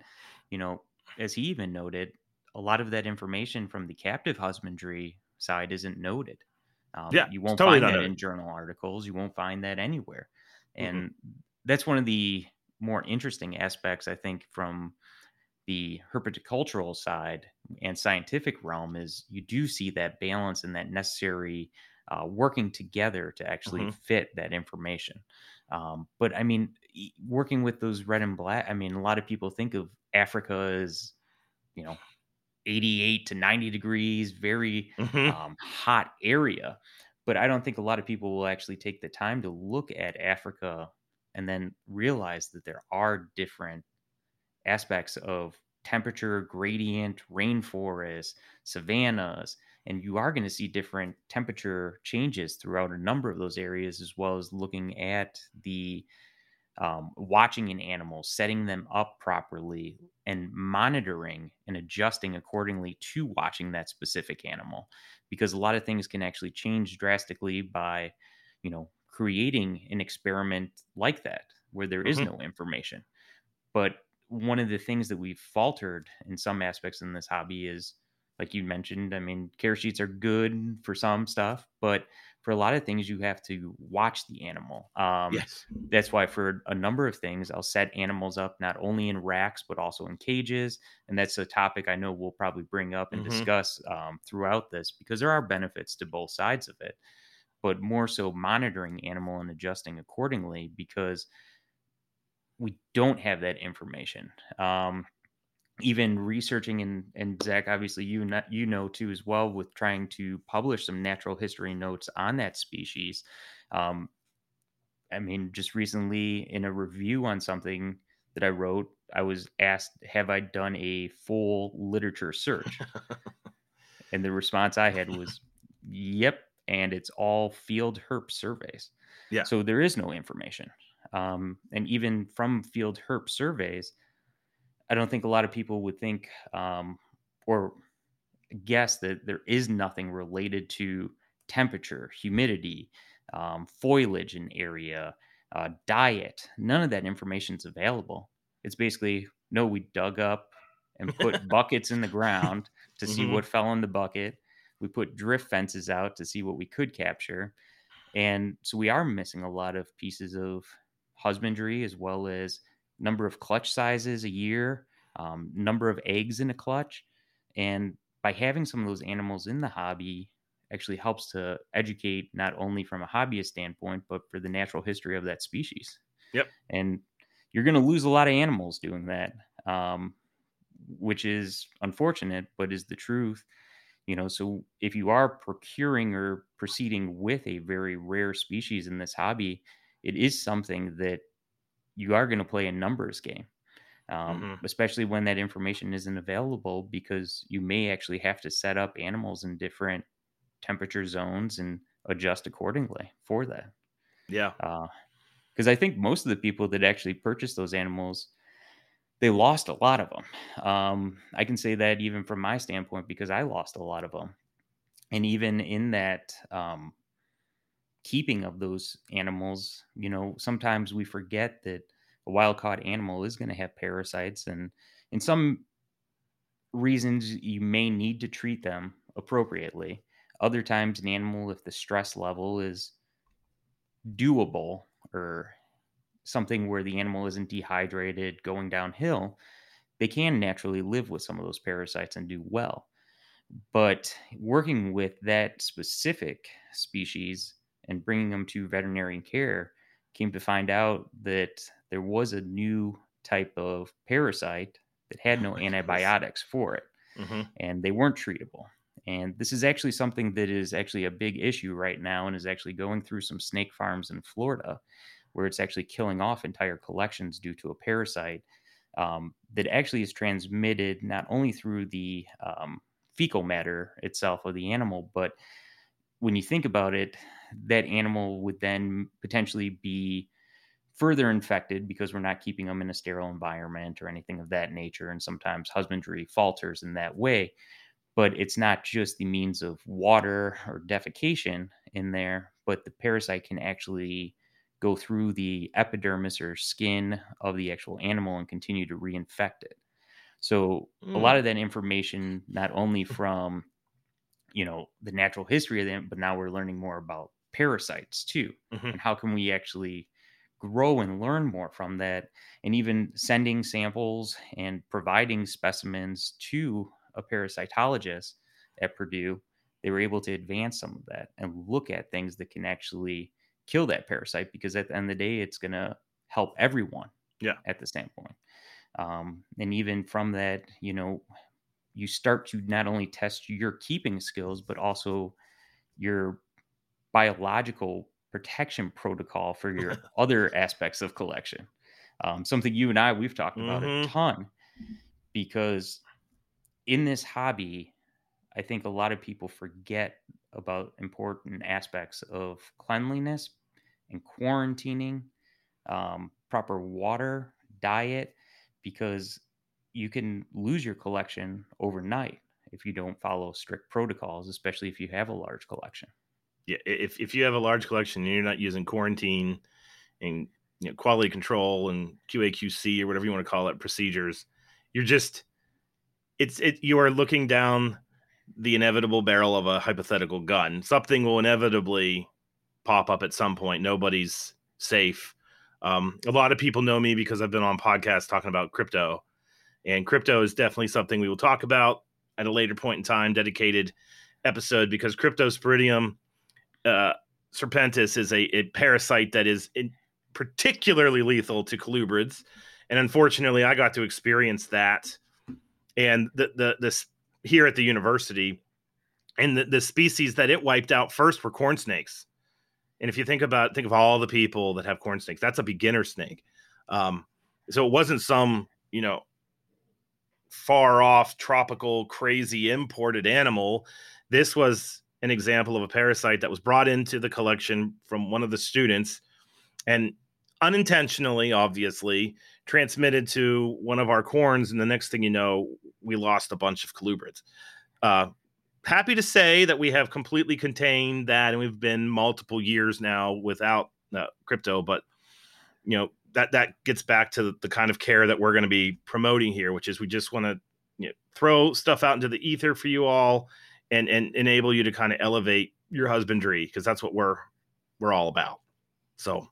you know, as he even noted, a lot of that information from the captive husbandry side isn't noted. Um, yeah, you won't totally find that in journal articles. You won't find that anywhere, and mm-hmm. that's one of the more interesting aspects, I think, from the herpetocultural side and scientific realm is you do see that balance and that necessary uh, working together to actually mm-hmm. fit that information. Um, but I mean, working with those red and black, I mean, a lot of people think of Africa as, you know, 88 to 90 degrees, very mm-hmm. um, hot area. But I don't think a lot of people will actually take the time to look at Africa and then realize that there are different aspects of temperature gradient, rainforests, savannas, and you are going to see different temperature changes throughout a number of those areas, as well as looking at the um, watching an animal, setting them up properly, and monitoring and adjusting accordingly to watching that specific animal. Because a lot of things can actually change drastically by, you know, creating an experiment like that where there is Mhm. no information. But one of the things that we've faltered in some aspects in this hobby is like you mentioned i mean care sheets are good for some stuff but for a lot of things you have to watch the animal um, Yes. that's why for a number of things i'll set animals up not only in racks but also in cages and that's a topic i know we'll probably bring up and Mhm. discuss um, throughout this because there are benefits to both sides of it but more so monitoring animal and adjusting accordingly because we don't have that information. Um, even researching and and Zach, obviously you know, you know too as well with trying to publish some natural history notes on that species. Um, I mean, just recently in a review on something that I wrote, I was asked, "Have I done a full literature search?" and the response I had was, "Yep," and it's all field herp surveys. Yeah. So there is no information. Um, and even from field herp surveys, I don't think a lot of people would think um, or guess that there is nothing related to temperature, humidity, um, foliage in area, uh, diet. None of that information is available. It's basically no, we dug up and put buckets in the ground to see Mhm. what fell in the bucket. We put drift fences out to see what we could capture. And so we are missing a lot of pieces of husbandry as well as number of clutch sizes a year, um, number of eggs in a clutch. And by having some of those animals in the hobby actually helps to educate not only from a hobbyist standpoint, but for the natural history of that species. Yep. And you're going to lose a lot of animals doing that, um, which is unfortunate, but is the truth. You know, so if you are procuring or proceeding with a very rare species in this hobby, it is something that you are going to play a numbers game, um, Mhm. especially when that information isn't available because you may actually have to set up animals in different temperature zones and adjust accordingly for that. Yeah. Because I think most of the people that actually purchased those animals, they lost a lot of them. Um, I can say that even from my standpoint because I lost a lot of them, and even in that um, keeping of those animals, you know, sometimes we forget that a wild caught animal is going to have parasites, and in some reasons you may need to treat them appropriately. Other times, an animal, if the stress level is doable or something where the animal isn't dehydrated going downhill, they can naturally live with some of those parasites and do well. But working with that specific species and bringing them to veterinarian care, came to find out that there was a new type of parasite that had Oh no goodness. antibiotics for it hmm and they weren't treatable. And this is actually something that is actually a big issue right now and is actually going through some snake farms in Florida where it's actually killing off entire collections due to a parasite um, that actually is transmitted not only through the um, fecal matter itself of the animal, but when you think about it, that animal would then potentially be further infected because we're not keeping them in a sterile environment or anything of that nature. And sometimes husbandry falters in that way. But it's not just the means of water or defecation in there, but the parasite can actually go through the epidermis or skin of the actual animal and continue to reinfect it. So a hmm. lot of that information, not only from you know the natural history of them, but now we're learning more about parasites too, Mhm. and how can we actually grow and learn more from that, and even sending samples and providing specimens to a parasitologist at Purdue. They were able to advance some of that and look at things that can actually kill that parasite because at the end of the day, it's going to help everyone. Yeah. At the standpoint, um, and even from that, you know, you start to not only test your keeping skills but also your biological protection protocol for your other aspects of collection Um, something you and I we've talked about Mhm. a ton because in this hobby, I think a lot of people forget about important aspects of cleanliness and quarantining, um, proper water, diet, because you can lose your collection overnight if you don't follow strict protocols, especially if you have a large collection. Yeah, if if you have a large collection and you're not using quarantine and you know, quality control and QAQC or whatever you want to call it procedures, you're just it's it you are looking down the inevitable barrel of a hypothetical gun. Something will inevitably pop up at some point. Nobody's safe. Um, a lot of people know me because I've been on podcasts talking about crypto, and crypto is definitely something we will talk about at a later point in time, dedicated episode because cryptosporidium uh, serpentis is a, a parasite that is particularly lethal to colubrids, and unfortunately, I got to experience that. And the the this here at the university, and the, the species that it wiped out first were corn snakes. And if you think about think of all the people that have corn snakes, that's a beginner snake. Um, so it wasn't some you know far off tropical crazy imported animal. This was an example of a parasite that was brought into the collection from one of the students and unintentionally, obviously, transmitted to one of our corns. And the next thing you know, we lost a bunch of colubrids. Uh, happy to say that we have completely contained that, and we've been multiple years now without uh, crypto. But you know that that gets back to the kind of care that we're going to be promoting here, which is we just want to you know, throw stuff out into the ether for you all and and enable you to kind of elevate your husbandry because that's what we're we're all about. So,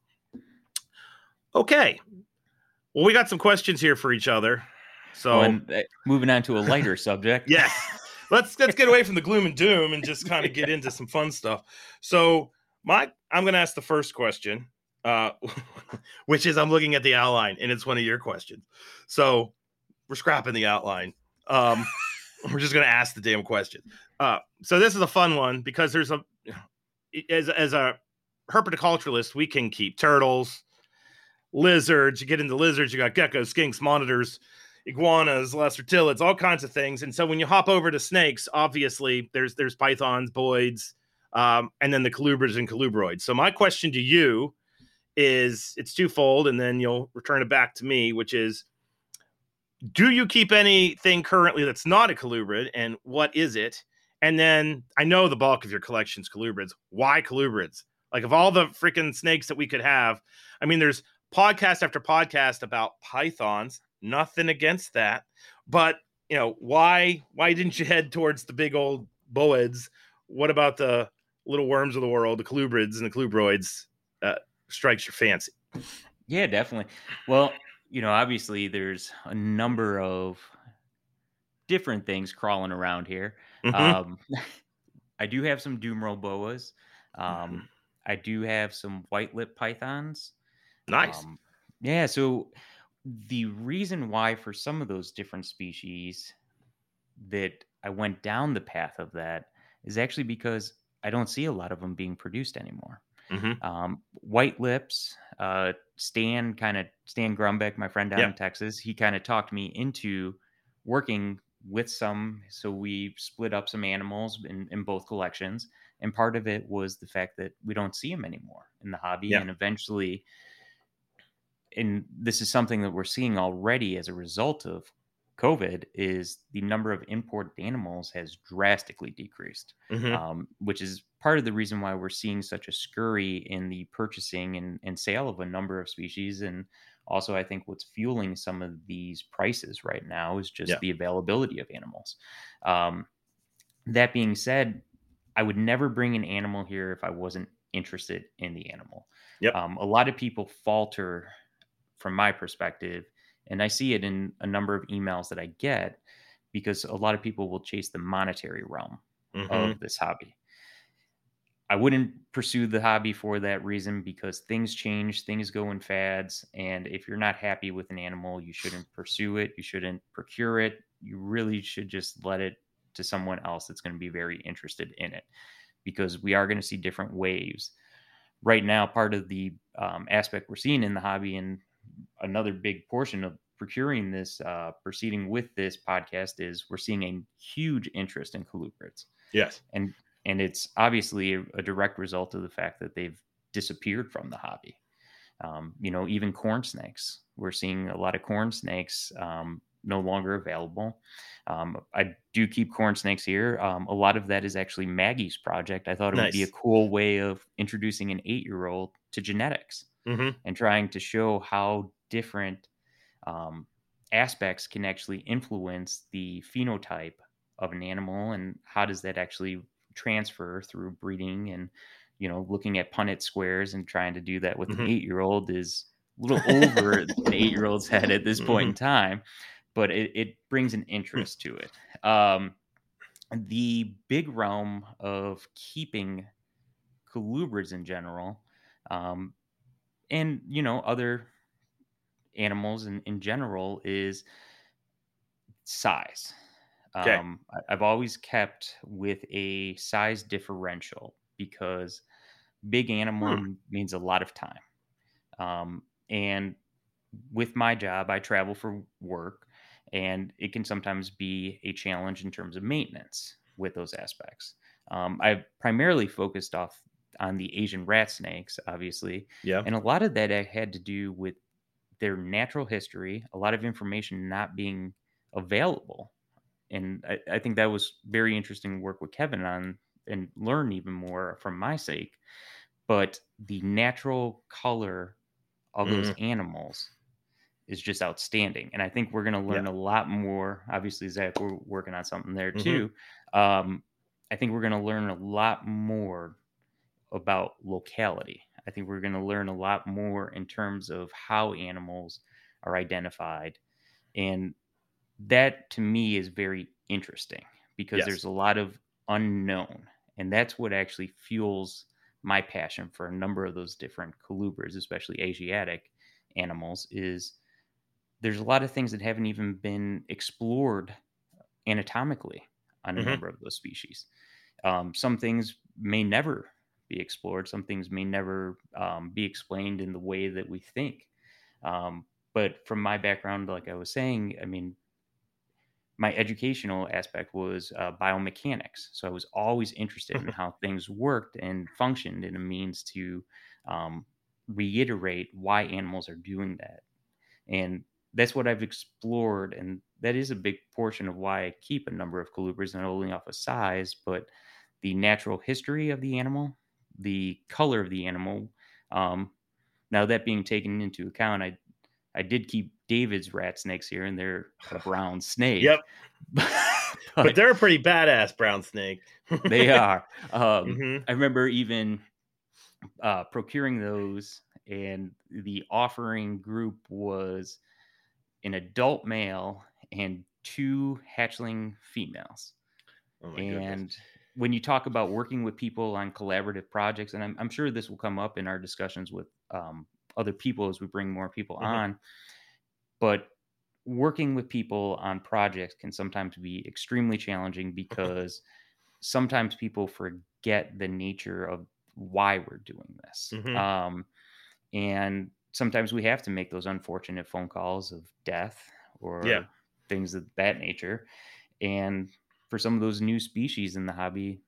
okay, well, we got some questions here for each other. So, and uh, moving on to a lighter subject. yes, let's let's get away from the gloom and doom and just kind of get into some fun stuff. So, my I'm going to ask the first question, uh, which is I'm looking at the outline and it's one of your questions. So, we're scrapping the outline. Um, we're just going to ask the damn question. Uh, so this is a fun one because there's a as as a herpetoculturalist, we can keep turtles, lizards. You get into lizards, you got geckos, skinks, monitors, iguanas, lacertilids, all kinds of things. And so when you hop over to snakes, obviously there's there's pythons, boids, um, and then the colubrids and colubroids. So my question to you is it's twofold, and then you'll return it back to me, which is do you keep anything currently that's not a colubrid and what is it? And then i know the bulk of your collection's colubrids. Why colubrids? Like of all the freaking snakes that we could have i mean there's podcast after podcast about pythons. Nothing against that. But you know why why didn't you head towards the big old boids what about the little worms of the world the colubrids and the colubroids uh, strikes your fancy Yeah, definitely. Well, you know, obviously there's a number of different things crawling around here. Mhm. Um, I do have some Dumeril boas. Um, I do have some white lip pythons. nice Um, yeah, so the reason why for some of those different species that I went down the path of that is actually because I don't see a lot of them being produced anymore. Mhm. Um, white lips, uh, Stan kind of Stan Grumbeck, my friend down Yeah. in Texas, he kind of talked me into working with some. So we split up some animals in, in both collections. And part of it was the fact that we don't see them anymore in the hobby. Yeah. And eventually, and this is something that we're seeing already as a result of COVID, is the number of imported animals has drastically decreased Mhm. um, which is part of the reason why we're seeing such a scurry in the purchasing and, and sale of a number of species. And also, I think what's fueling some of these prices right now is just Yeah. the availability of animals. Um, that being said, I would never bring an animal here if I wasn't interested in the animal. Yep. Um, a lot of people falter from my perspective, and I see it in a number of emails that I get because a lot of people will chase the monetary realm Mhm. of this hobby. I wouldn't pursue the hobby for that reason because things change, things go in fads. And if you're not happy with an animal, you shouldn't pursue it. You shouldn't procure it. You really should just let it to someone else that's going to be very interested in it because we are going to see different waves. Right now, part of the um, aspect we're seeing in the hobby, and another big portion of procuring this, uh, proceeding with this podcast is we're seeing a huge interest in colubrids. Yes. And and it's obviously a, a direct result of the fact that they've disappeared from the hobby. Um, you know, even corn snakes. We're seeing a lot of corn snakes um, no longer available. Um, I do keep corn snakes here. Um, a lot of that is actually Maggie's project. I thought it nice. would be a cool way of introducing an eight year old to genetics mm-hmm. and trying to show how different um, aspects can actually influence the phenotype of an animal and how does that actually transfer through breeding and you know looking at Punnett squares and trying to do that with mm-hmm. an eight year old is a little over an eight year old's head at this point mm-hmm. in time but it, it brings an hmm. interest to it. Um, the big realm of keeping colubrids in general, um, and you know other animals in, in general is size. Okay. Um, I've always kept with a size differential because big animal hmm. means a lot of time. Um, and with my job, I travel for work and it can sometimes be a challenge in terms of maintenance with those aspects. Um, I've primarily focused off on the Asian rat snakes, obviously, yeah, and a lot of that had to do with their natural history, a lot of information not being available, and I, I think that was very interesting work with Kevin on and learn even more from my sake. But the natural color of mm. those mm-hmm. animals is just outstanding. And I think we're going to learn yeah. a lot more. Obviously, Zach, we're working on something there mm-hmm. too. Um, I think we're going to learn a lot more about locality. I think we're going to learn a lot more in terms of how animals are identified. And that to me is very interesting because yes. there's a lot of unknown. And that's what actually fuels my passion for a number of those different colubrids, especially Asiatic animals, is there's a lot of things that haven't even been explored anatomically on a mm-hmm. number of those species. Um, some things may never be explored. Some things may never um, be explained in the way that we think. Um, but from my background, like I was saying, I mean, my educational aspect was uh, biomechanics. So I was always interested in how things worked and functioned in a means to um, reiterate why animals are doing that. And that's what I've explored, and that is a big portion of why I keep a number of colubrids, not only off of size, but the natural history of the animal, the color of the animal. Um, now that being taken into account, I I did keep David's rat snakes here, and they're a brown snake. Yep. but, but, they're a pretty badass brown snake. they are. Um, mm-hmm. I remember even uh, procuring those, and the offering group was an adult male and two hatchling females. Oh and goodness. when you talk about working with people on collaborative projects, and I'm, I'm sure this will come up in our discussions with um, other people as we bring more people mm-hmm. on, but working with people on projects can sometimes be extremely challenging because sometimes people forget the nature of why we're doing this. Mm-hmm. Um, and sometimes we have to make those unfortunate phone calls of death or yeah. things of that nature. And for some of those new species in the hobby,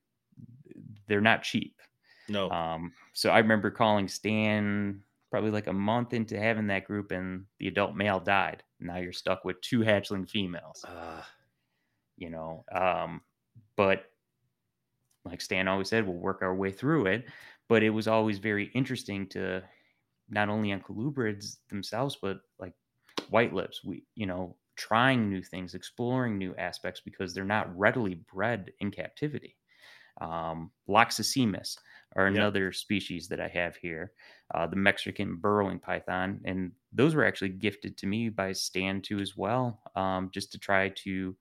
they're not cheap. No. Um, so I remember calling Stan probably like a month into having that group, and the adult male died. Now you're stuck with two hatchling females. Uh. You know, um, but like Stan always said, we'll work our way through it. But it was always very interesting to not only on colubrids themselves, but like white lips. We, you know, trying new things, exploring new aspects because they're not readily bred in captivity. Um, Loxocemus are another yep. species that I have here, uh, the Mexican burrowing python, and those were actually gifted to me by Stan too as well, um, just to try to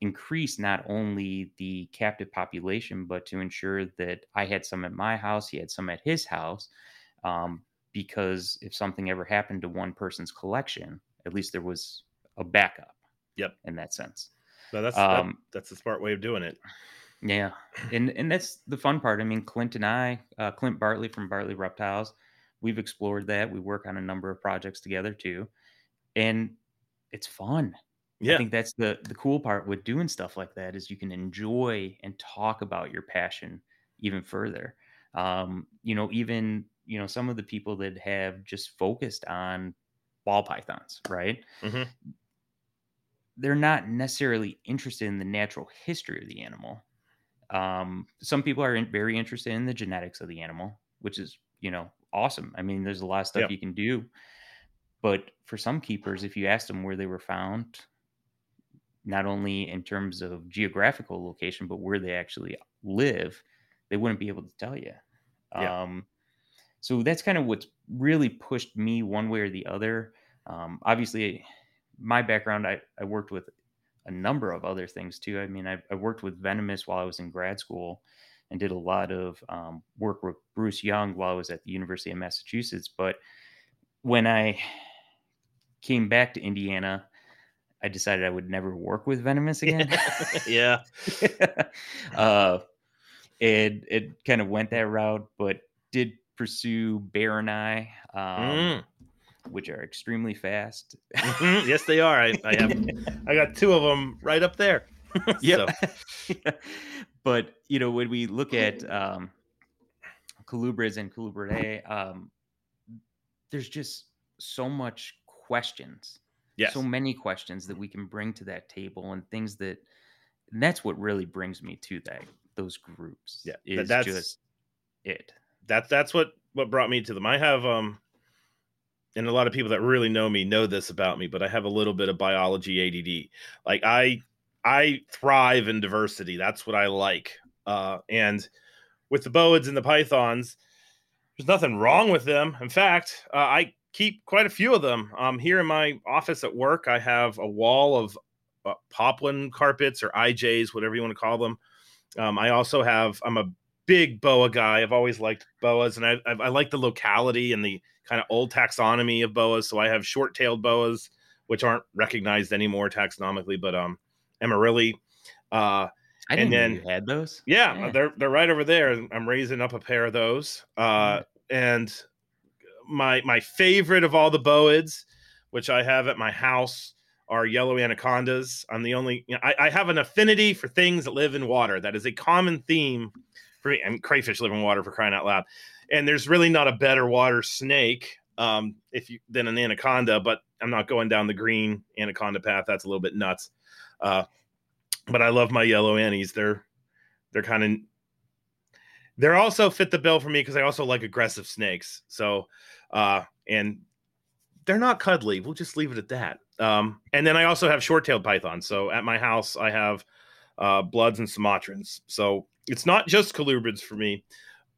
increase not only the captive population, but to ensure that I had some at my house, he had some at his house, um, because if something ever happened to one person's collection, at least there was a backup. Yep. In that sense. No, that's um, that, that's the smart way of doing it. Yeah, and and that's the fun part. I mean, Clint and I, uh, Clint Bartley from Bartley Reptiles, we've explored that. We work on a number of projects together too, and it's fun. Yeah. I think that's the the cool part with doing stuff like that is you can enjoy and talk about your passion even further. Um, you know, even you know some of the people that have just focused on ball pythons, right? Mm-hmm. They're not necessarily interested in the natural history of the animal. Um, some people are in, very interested in the genetics of the animal, which is you know awesome. I mean, there's a lot of stuff you can do, but for some keepers, if you asked them where they were found, not only in terms of geographical location, but where they actually live, they wouldn't be able to tell you. Yeah. Um, so that's kind of what's really pushed me one way or the other. Um, obviously, my background, I, I worked with a number of other things too. I mean, I, I worked with Venomous while I was in grad school and did a lot of um, work with Bruce Young while I was at the University of Massachusetts. But when I came back to Indiana, I decided I would never work with Venomous again. yeah. uh, and it kind of went that route, but did pursue Bear and I, um, Mm. Which are extremely fast. Mhm. Yes, they are. I, I have. I got two of them right up there. So, but you know, when we look at um, colubrids and colubridae, um, there's just so much questions, yes. so many questions that we can bring to that table, and things that, and that's what really brings me to that those groups. Yeah, is that's- just it. that's that's what what brought me to them. I have um and a lot of people that really know me know this about me, but I have a little bit of biology ADD. Like I I thrive in diversity. That's what I like. Uh and with the boids and the pythons, there's nothing wrong with them. In fact, uh, I keep quite a few of them. Um here in my office at work, I have a wall of uh, Papuan carpets or IJs, whatever you want to call them. Um, I also have I'm a big boa guy. I've always liked boas, and I, I, I like the locality and the kind of old taxonomy of boas. So I have short-tailed boas, which aren't recognized anymore taxonomically, but um, Amarali. Uh, I And didn't then- know you had those. yeah, Yeah. they're they're right over there. I'm raising up a pair of those. Uh, and my my favorite of all the boids, which I have at my house, are yellow anacondas. I'm the only. You know, I, I have an affinity for things that live in water. That is a common theme for me. I mean, crayfish live in water for crying out loud. And there's really not a better water snake um, if you than an anaconda. But I'm not going down the green anaconda path. That's a little bit nuts. Uh, but I love my yellow annies. They're they're kind of they're also fit the bill for me because I also like aggressive snakes. So uh and they're not cuddly. We'll just leave it at that. Um and then I also have short-tailed pythons. So at my house I have uh bloods and sumatrans. So it's not just colubrids for me.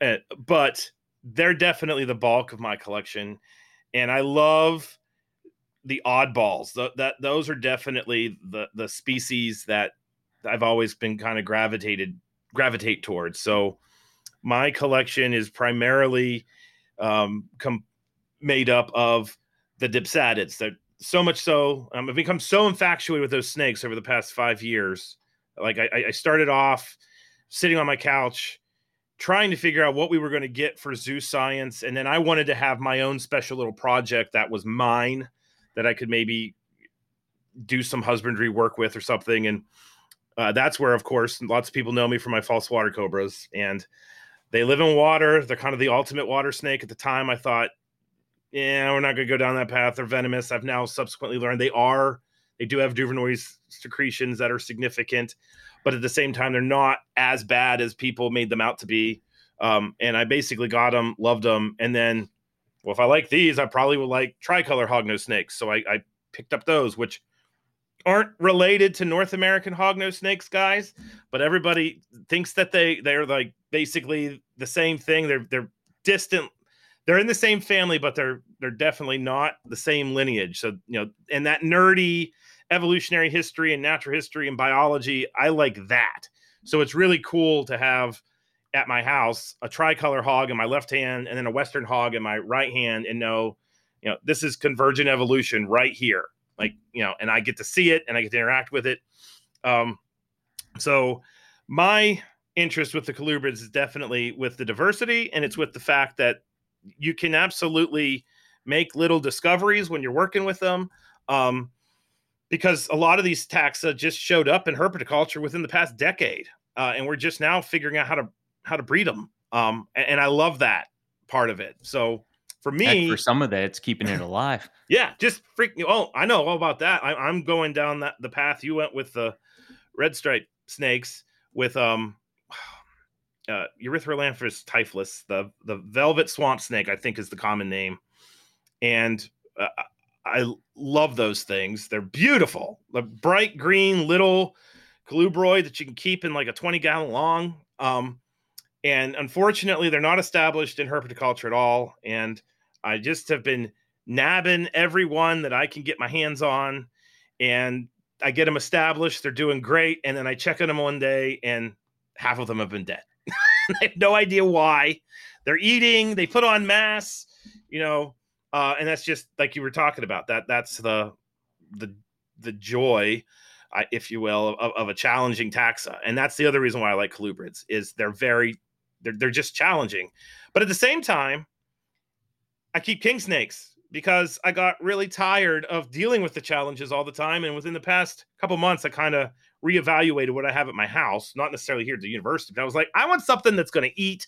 Uh, but they're definitely the bulk of my collection and I love the oddballs. Th- that those are definitely the the species that I've always been kind of gravitated gravitate towards. So my collection is primarily um, com- made up of the dipsadids. That so much so um, I've become so infatuated with those snakes over the past five years. Like I, I started off sitting on my couch trying to figure out what we were going to get for zoo science. And then i wanted to have my own special little project that was mine that i could maybe do some husbandry work with or something. And uh, that's where of course lots of people know me for my false water cobras. And they live in water. They're kind of the ultimate water snake. At the time i thought yeah we're not going to go down that path. They're venomous. I've now subsequently learned they are. They do have Duvernoy's secretions that are significant but at the same time they're not as bad as people made them out to be. Um, and i basically got them loved them and then well if i like these i probably would like tricolor hognose snakes. So I, I picked up those which aren't related to north american hognose snakes guys but everybody thinks that they they're like basically the same thing. They're they're distant they're in the same family but they're they're definitely not the same lineage. So you know and that nerdy evolutionary history and natural history and biology. I like that. So it's really cool to have at my house a tricolor hog in my left hand and then a western hog in my right hand and know, you know, this is convergent evolution right here. Like, you know, and I get to see it and I get to interact with it. Um so my interest with the colubrids is definitely with the diversity and it's with the fact that you can absolutely make little discoveries when you're working with them. Um, because a lot of these taxa just showed up in herpetoculture within the past decade, uh, and we're just now figuring out how to how to breed them. Um, and, and I love that part of it. So for me, Heck, for some of that, it's keeping it alive. yeah, just freak. Oh, I know all about that. I, am going down that the path you went with the red stripe snakes with um uh, Erythrolamprus typhlus, the the velvet swamp snake, I think is the common name, and uh, I love those things. They're beautiful. The bright green little colubroid that you can keep in like a 20 gallon long. Um, and unfortunately, they're not established in herpetoculture at all. And I just have been nabbing every one that I can get my hands on. And I get them established. They're doing great. And then I check on them one day, and half of them have been dead. I have no idea why. They're eating, they put on mass, you know, uh, and that's just like you were talking about. That that's the the the joy, uh, if you will, of, of, a challenging taxa, and that's the other reason why I like colubrids is they're very they're they're just challenging, but at the same time, I keep king snakes because I got really tired of dealing with the challenges all the time, and within the past couple months, I kind of reevaluated what I have at my house, not necessarily here at the university, but I was like, I want something that's going to eat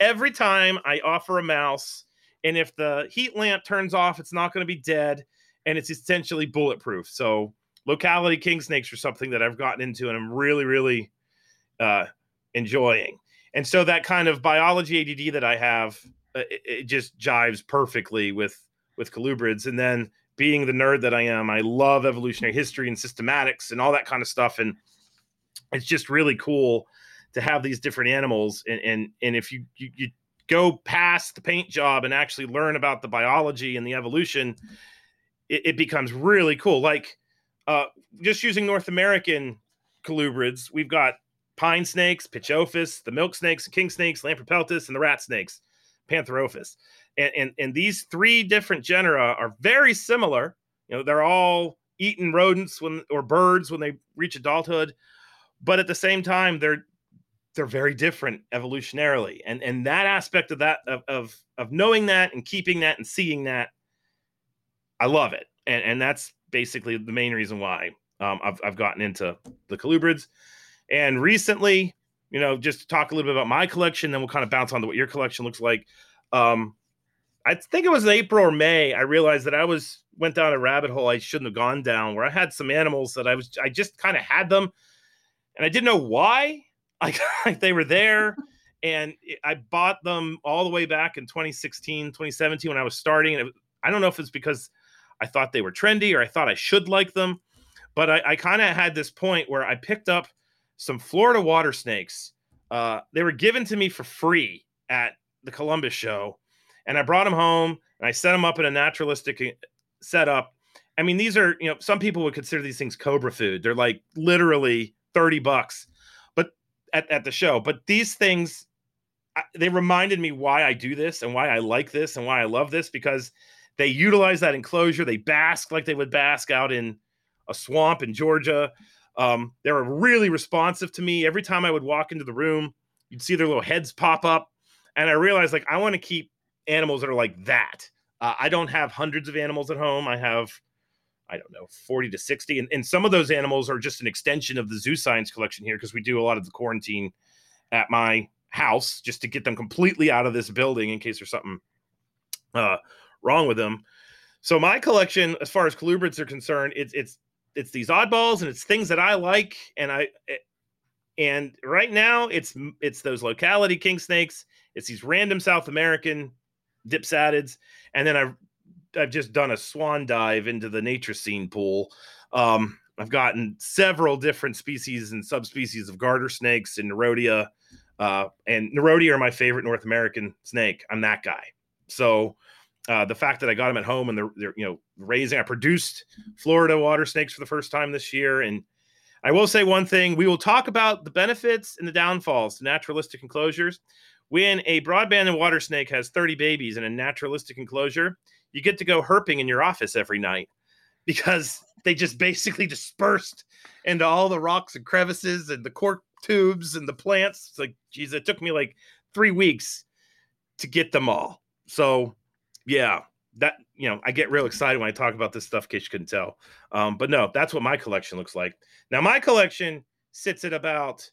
every time I offer a mouse and if the heat lamp turns off, it's not going to be dead and it's essentially bulletproof. So locality king snakes are something that I've gotten into and I'm really, really uh, enjoying. And so that kind of biology ADD that I have, uh, it, it just jives perfectly with with colubrids. And then being the nerd that I am, I love evolutionary history and systematics and all that kind of stuff. And it's just really cool to have these different animals. And and and if you you, you go past the paint job and actually learn about the biology and the evolution, it, it becomes really cool. Like uh, just using North American colubrids, we've got pine snakes, Pituophis, the milk snakes, king snakes, Lampropeltis, and the rat snakes, Pantherophis. And, and, and these three different genera are very similar. You know, they're all eating rodents when or birds when they reach adulthood, but at the same time, they're they're very different evolutionarily. And and that aspect of that of of, of knowing that and keeping that and seeing that i love it. And and that's basically the main reason why um, I've, I've gotten into the colubrids. And recently you know just to talk a little bit about my collection then we'll kind of bounce on to what your collection looks like. Um, i think it was in april or may i realized that i was went down a rabbit hole i shouldn't have gone down where i had some animals that i was i just kind of had them. And i didn't know why like they were there and I bought them all the way back in 2016, 2017 when I was starting. And it, I don't know if it's because I thought they were trendy or I thought I should like them, but I, I kind of had this point where I picked up some Florida water snakes. Uh, they were given to me for free at the Columbus show, and I brought them home and I set them up in a naturalistic uh, setup. I mean, these are you know some people would consider these things cobra food. They're like literally 30 bucks at, at the show. But these things, they reminded me why I do this and why I like this and why I love this because they utilize that enclosure. They bask like they would bask out in a swamp in Georgia. Um, they were really responsive to me. Every time I would walk into the room, you'd see their little heads pop up. And I realized like I want to keep animals that are like that. Uh, I don't have hundreds of animals at home. I have I don't know, 40 to 60. And, and some of those animals are just an extension of the zoo science collection here because we do a lot of the quarantine at my house just to get them completely out of this building in case there's something uh, wrong with them. So my collection, as far as colubrids are concerned, it's it's it's these oddballs and it's things that I like. And I eh, and right now it's it's those locality king snakes, it's these random South American dipsadids, and then I've I've just done a swan dive into the nature scene pool. Um, I've gotten several different species and subspecies of garter snakes and Nerodia. Uh, and Nerodia are my favorite North American snake. I'm that guy. So uh, the fact that I got them at home and they're, they're, you know raising, I produced Florida water snakes for the first time this year. And I will say one thing: we will talk about the benefits and the downfalls to naturalistic enclosures. When a broad-banded water snake has 30 babies in a naturalistic enclosure, you get to go herping in your office every night because they just basically dispersed into all the rocks and crevices and the cork tubes and the plants. It's like, geez, it took me like three weeks to get them all. so yeah, that you know, I get real excited when I talk about this stuff. You couldn't tell, um, but no, that's what my collection looks like. Now, my collection sits at about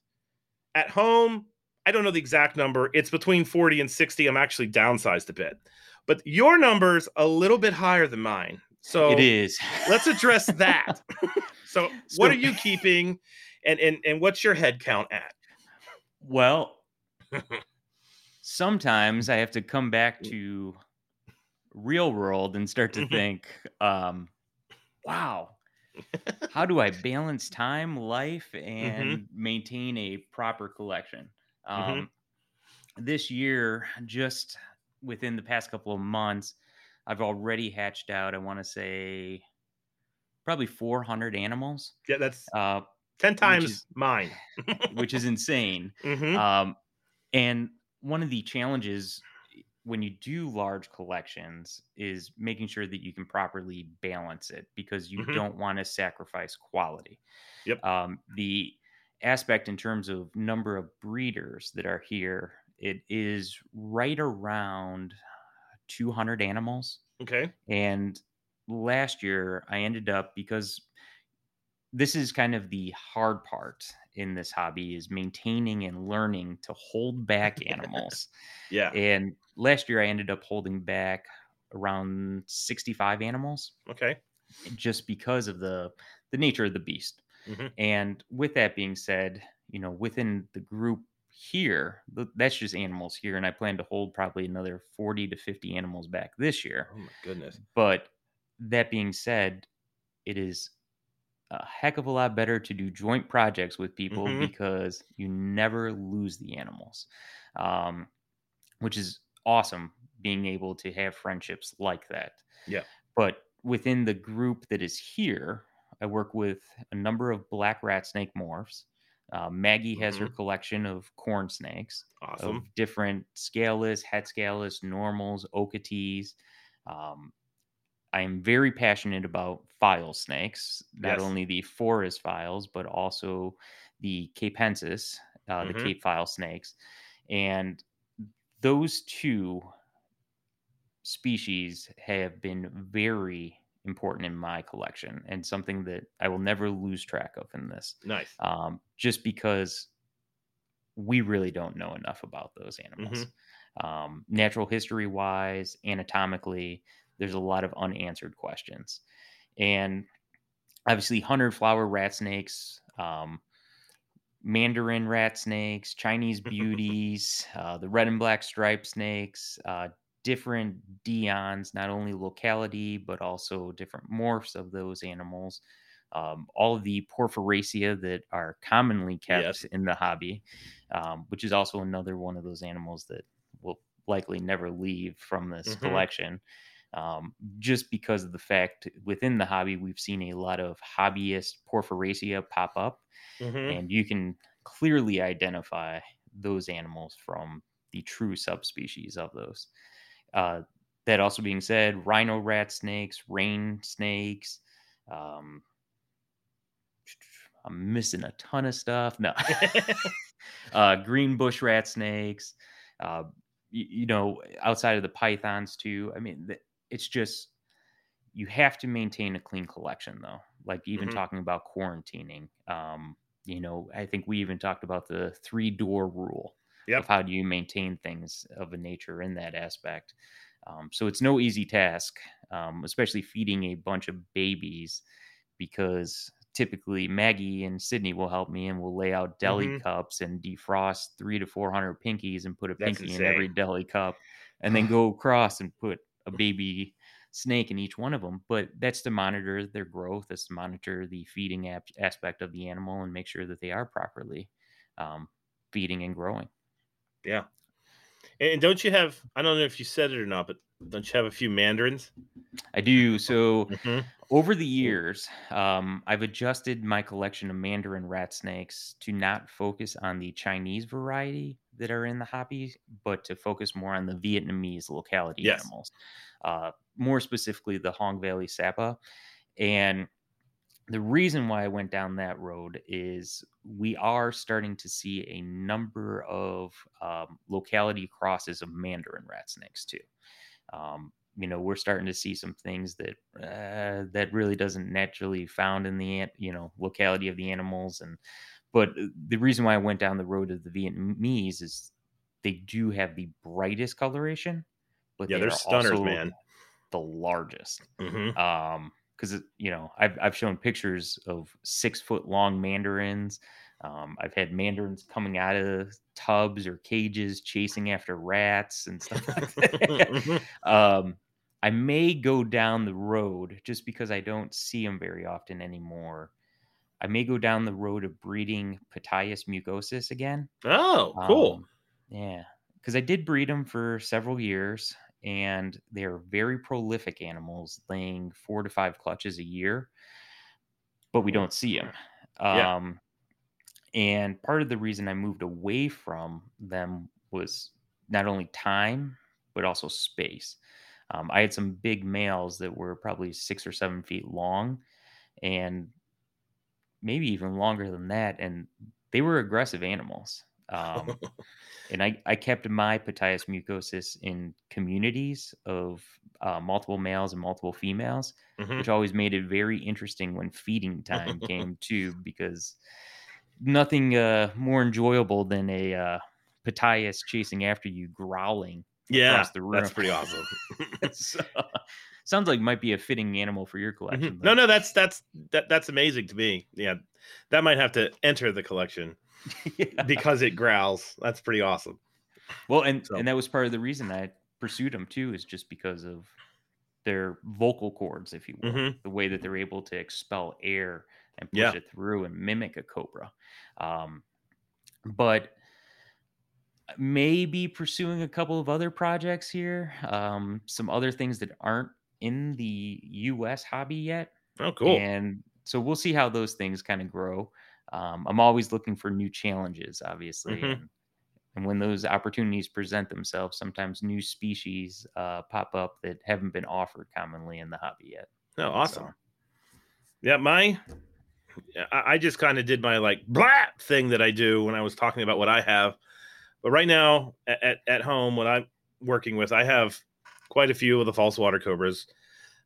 at home. I don't know the exact number. It's between 40 and 60. I'm actually downsized a bit, but your number's a little bit higher than mine. So it is. let's address that. so, so, what are you keeping, and and and what's your head count at? Well, sometimes I have to come back to real world and start to mm-hmm. think, um, wow, how do I balance time, life, and mm-hmm. maintain a proper collection? Mm-hmm. Um, mm-hmm. This year, just within the past couple of months, I've already hatched out, I want to say, probably 400 animals. Yeah, that's uh, 10 times is, mine, which is insane. Mm-hmm. Um, and one of the challenges when you do large collections is making sure that you can properly balance it because you mm-hmm. don't want to sacrifice quality. Yep. Um, the aspect in terms of number of breeders that are here, it is right around 200 animals. Okay. And last year I ended up because this is kind of the hard part in this hobby is maintaining and learning to hold back animals. yeah. And last year I ended up holding back around 65 animals. Okay. Just because of the the nature of the beast. Mm-hmm. And with that being said, you know, within the group here, that's just animals here and I plan to hold probably another 40 to 50 animals back this year. Oh my goodness. But that being said, it is a heck of a lot better to do joint projects with people mm-hmm. because you never lose the animals, um, which is awesome being able to have friendships like that. Yeah. But within the group that is here, I work with a number of black rat snake morphs. Uh, Maggie has mm-hmm. her collection of corn snakes, awesome, of different scaleless, head scaleless, normals, Okeetees. Um, I am very passionate about file snakes, not yes. only the forest files, but also the capensis, uh, mm-hmm. the Cape file snakes. And those two species have been very important in my collection and something that I will never lose track of in this. Nice. Um, just because we really don't know enough about those animals. Mm-hmm. Um, natural history wise, anatomically, there's a lot of unanswered questions. And obviously, hunter flower rat snakes, um, mandarin rat snakes, Chinese beauties, uh, the red and black striped snakes, uh, different Dion's, not only locality, but also different morphs of those animals. Um, all of the porphyracea that are commonly kept yes. in the hobby, um, which is also another one of those animals that will likely never leave from this mm-hmm. collection um, just because of the fact within the hobby we've seen a lot of hobbyist porphyracea pop up mm-hmm. and you can clearly identify those animals from the true subspecies of those uh, that also being said rhino rat snakes rain snakes um, i'm missing a ton of stuff. No. Uh, green bush rat snakes uh, you, you, know outside of the pythons too i mean it's just you have to maintain a clean collection though like even mm-hmm. talking about quarantining. Um you know i think we even talked about the three door rule yep. of how do you maintain things of a nature in that aspect um, so it's no easy task um, especially feeding a bunch of babies because typically maggie and sydney will help me and we'll lay out deli mm-hmm. cups and defrost three to four hundred pinkies and put a That's pinky insane. in every deli cup and then go across and put a baby snake in each one of them. But that's to monitor their growth, that's to monitor the feeding ap- aspect of the animal and make sure that they are properly um, feeding and growing. Yeah. And don't you have, I don't know if you said it or not, but don't you have a few mandarins? I do. So mm-hmm. over the years, um, I've adjusted my collection of mandarin rat snakes to not focus on the Chinese variety that are in the hobby, but to focus more on the Vietnamese locality yes. animals, uh, more specifically the Hong Valley Sapa. And the reason why I went down that road is we are starting to see a number of um, locality crosses of mandarin rat snakes too. Um, you know, we're starting to see some things that uh, that really doesn't naturally found in the you know locality of the animals, and but uh, the reason why I went down the road of the Vietnamese is they do have the brightest coloration, but yeah, they are stunners, man. The largest. Mm-hmm. Um, because you know I've I've shown pictures of six foot long mandarins. Um, I've had mandarins coming out of tubs or cages chasing after rats and stuff like that. Mm-hmm. um, I may go down the road just because I don't see them very often anymore. I may go down the road of breeding Ptyas mucosus again. Oh, cool. Um, yeah, because I did breed them for several years and they're very prolific animals, laying four to five clutches a year, but we don't see them. Yeah. Um, and part of the reason I moved away from them was not only time, but also space. Um, I had some big males that were probably six or seven feet long and maybe even longer than that. And they were aggressive animals. Um, and I, I kept my Ptyas mucosus in communities of uh, multiple males and multiple females, mm-hmm. which always made it very interesting when feeding time came too, because nothing uh, more enjoyable than a uh, Ptyas chasing after you, growling yeah, across the room. That's pretty awesome. so, sounds like might be a fitting animal for your mm-hmm. collection. Mm-hmm. No, no, that's that's that, that's amazing to me. Yeah, that might have to enter the collection. yeah. because it growls. That's pretty awesome. Well, and so. and that was part of the reason I pursued them too, is just because of their vocal cords, if you will, mm-hmm. the way that they're able to expel air and push yeah. it through and mimic a cobra. Um, but maybe pursuing a couple of other projects here, um, some other things that aren't in the U.S. hobby yet. Oh, cool! And so we'll see how those things kind of grow um, I'm always looking for new challenges, obviously. Mm-hmm. And, and, when those opportunities present themselves, sometimes new species uh, pop up that haven't been offered commonly in the hobby yet. Oh, awesome. So. Yeah, my I just kind of did my like blah thing that I do when I was talking about what I have. But right now at, at home, what I'm working with, I have quite a few of the false water cobras.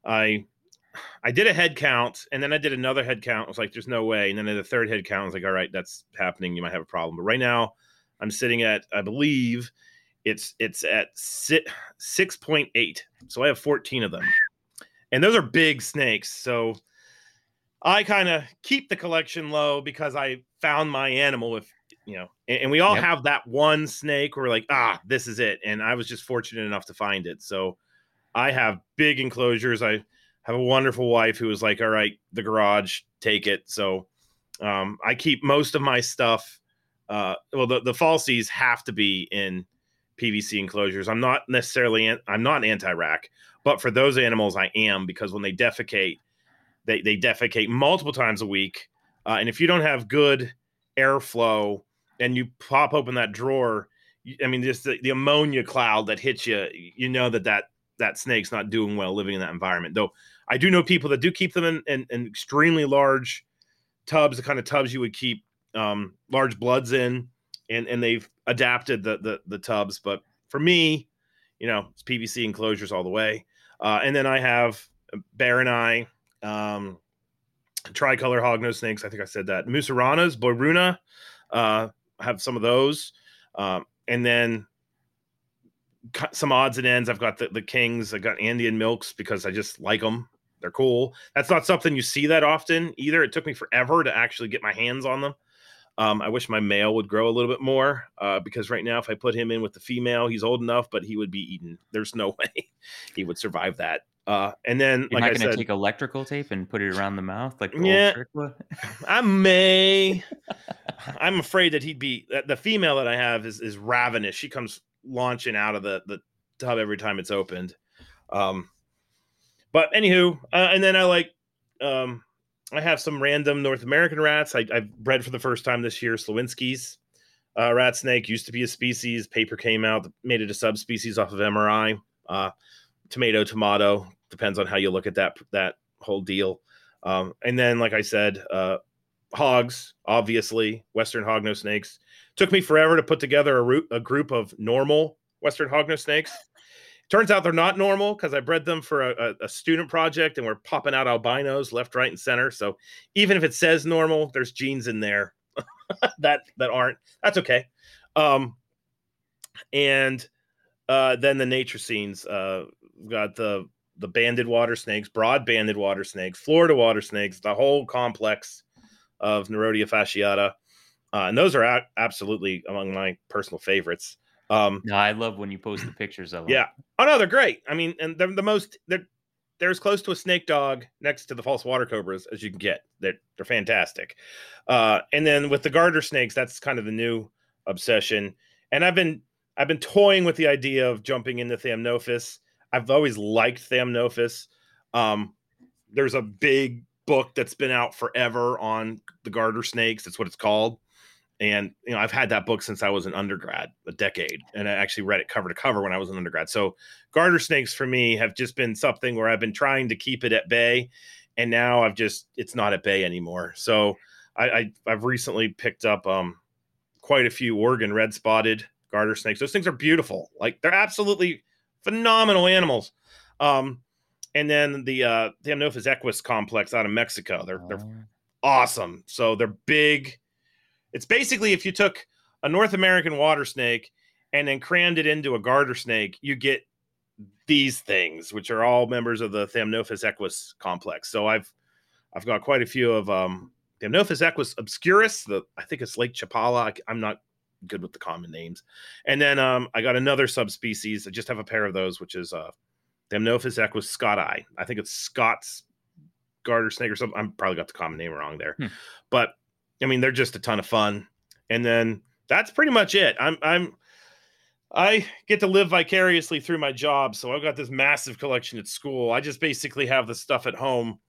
I I did a head count and then I did another head count. I was like, there's no way. And then the third head count, I was like, all right, that's happening. You might have a problem. But right now I'm sitting at, I believe it's, it's at 6.8. So I have 14 of them and those are big snakes. So I kind of keep the collection low because I found my animal if, you know, and, and we all yep. have that one snake where like, ah, this is it. And I was just fortunate enough to find it. So I have big enclosures. I, have a wonderful wife who was like, all right, the garage, take it. So um, I keep most of my stuff. Uh, well, the, the falsies have to be in PVC enclosures. I'm not necessarily, an, I'm not anti-rack, but for those animals, I am because when they defecate, they, they defecate multiple times a week. Uh, and if you don't have good airflow and you pop open that drawer, I mean, just the, the ammonia cloud that hits you, you know that that that snake's not doing well living in that environment. Though I do know people that do keep them in, in, in extremely large tubs, the kind of tubs you would keep um, large bloods in, and and they've adapted the, the the tubs. But for me, you know, it's PVC enclosures all the way. Uh, and then I have baroni, um, tricolor hognose snakes. I think I said that. mussuranas, Boiruna, uh, have some of those. Um, and then some odds and ends. I've got the, the Kings. I've got Andean Milks because I just like them. They're cool. That's not something you see that often either. It took me forever to actually get my hands on them. Um, I wish my male would grow a little bit more uh, because right now, if I put him in with the female, he's old enough, but he would be eaten. There's no way he would survive that. Uh, and then, You're like not going to take electrical tape and put it around the mouth, like the yeah, I may. I'm afraid that he'd be the female that I have is is ravenous. She comes launching out of the the tub every time it's opened. Um, but anywho, uh, and then I like um, I have some random North American rats. I, I bred for the first time this year. Slowinski's uh, rat snake used to be a species. Paper came out, made it a subspecies off of emoryi. Uh, tomato, tomato depends on how you look at that that whole deal. Um, and then, like I said, uh, hogs, obviously, Western hognose snakes. Took me forever to put together a, root, a group of normal Western hognose snakes. Turns out they're not normal because I bred them for a, a, student project and we're popping out albinos left, right, and center. So even if it says normal, there's genes in there that that aren't. That's okay. Um, and uh, then the natricines. Uh, got the the banded water snakes, broad banded water snakes, Florida water snakes, the whole complex of Nerodia fasciata. Uh, and those are a- absolutely among my personal favorites. Um, no, I love when you post the pictures of them. Yeah. Oh no, they're great. I mean, and they're the most they're they're as close to a snake dog next to the false water cobras as you can get. They're they're fantastic. Uh, and then with the garter snakes, that's kind of the new obsession. And I've been I've been toying with the idea of jumping into Thamnophis. I've always liked Thamnophis. Um, there's a big book that's been out forever on the garter snakes. That's what it's called. And you know, I've had that book since I was an undergrad, a decade, and I actually read it cover to cover when I was an undergrad. So garter snakes for me have just been something where I've been trying to keep it at bay, and now I've just it's not at bay anymore. So I, I have recently picked up um quite a few Oregon red spotted garter snakes. Those things are beautiful. Like they're absolutely phenomenal animals. Um, and then the uh, the Thamnophis eques complex out of Mexico. They're they're oh. awesome. So they're big. It's basically if you took a North American water snake and then crammed it into a garter snake, you get these things, which are all members of the Thamnophis eques complex. So I've I've got quite a few of um, Thamnophis eques obscurus. The I think it's Lake Chapala. I'm not good with the common names. And then um, I got another subspecies. I just have a pair of those, which is uh, Thamnophis eques scotti. I think it's Scott's garter snake or something. I'm probably got the common name wrong there, hmm. but I mean they're just a ton of fun. And then that's pretty much it. I'm I'm I get to live vicariously through my job, so I've got this massive collection at school. I just basically have the stuff at home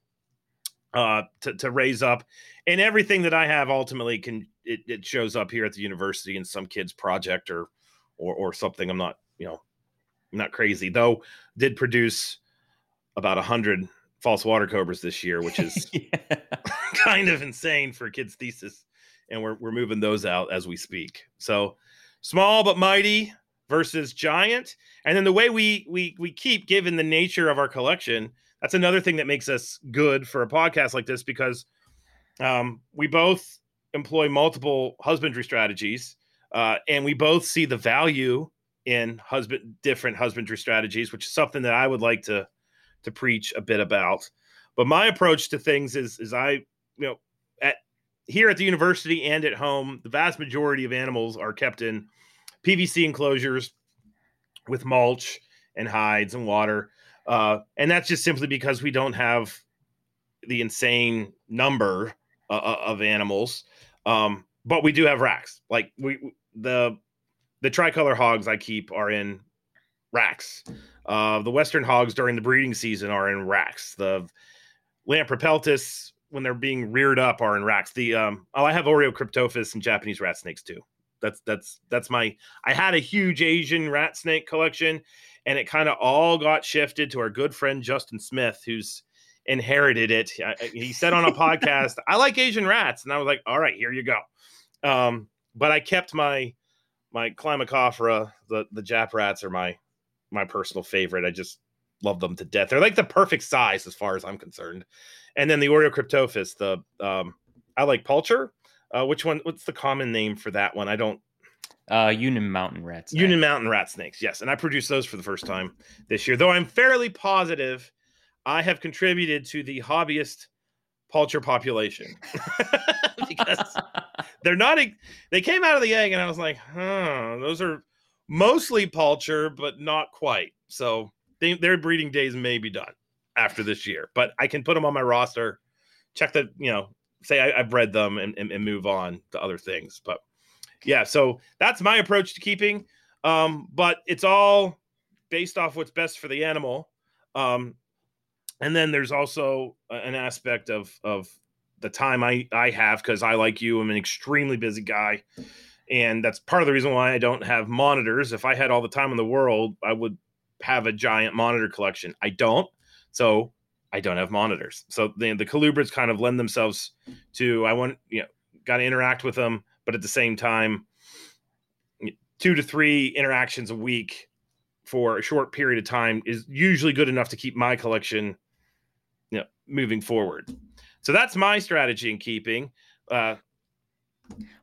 uh, to, to raise up and everything that i have ultimately can it, it, shows up here at the university in some kid's project or or or something i'm not you know not crazy though did produce about a hundred false water cobras this year which is kind of insane for a kid's thesis. And we're, we're moving those out as we speak. So small but mighty versus giant. And then the way we we we keep given the nature of our collection that's another thing that makes us good for a podcast like this because um, we both employ multiple husbandry strategies uh, and we both see the value in husband different husbandry strategies which is something that i would like to to preach a bit about. But my approach to things is is i you know at here at the university and at home the vast majority of animals are kept in pvc enclosures with mulch and hides and water uh, and that's just simply because we don't have the insane number uh, uh, of animals. Um, but we do have racks. Like we the the tricolor hogs I keep are in racks. Uh, the western hogs during the breeding season are in racks. The Lampropeltis when they're being reared up are in racks. The um, oh, I have Oreocryptophis and Japanese rat snakes too. That's that's that's my. I had a huge Asian rat snake collection, and it kind of all got shifted to our good friend Justin Smith, who's inherited it. He said on a podcast, "I like Asian rats," and I was like, "All right, here you go." Um, but I kept my my climacophora, the the Jap rats are my my personal favorite. I just love them to death. They're like the perfect size as far as I'm concerned. And then the Oreocryptophis, the um, I like Pulcher. Uh, which one? What's the common name for that one? I don't uh, Yunnan mountain rats. Yunnan mountain rat snakes. Yes, and I produced those for the first time this year. Though I'm fairly positive I have contributed to the hobbyist pulcher population because they're not. They came out of the egg, and I was like, huh, those are mostly pulcher, but not quite. So they, their breeding days may be done after this year, but I can put them on my roster. Check the, you know, say I, have bred them and, and, and move on to other things. But yeah, so that's my approach to keeping. Um, but it's all based off what's best for the animal. Um, and then there's also an aspect of of the time I I have because I like you, I'm an extremely busy guy, and that's part of the reason why I don't have monitors. If I had all the time in the world, I would have a giant monitor collection. I don't, so I don't have monitors. So the the colubrids kind of lend themselves to I want you know got to interact with them, but at the same time, two to three interactions a week for a short period of time is usually good enough to keep my collection you know moving forward. So that's my strategy in keeping. Uh,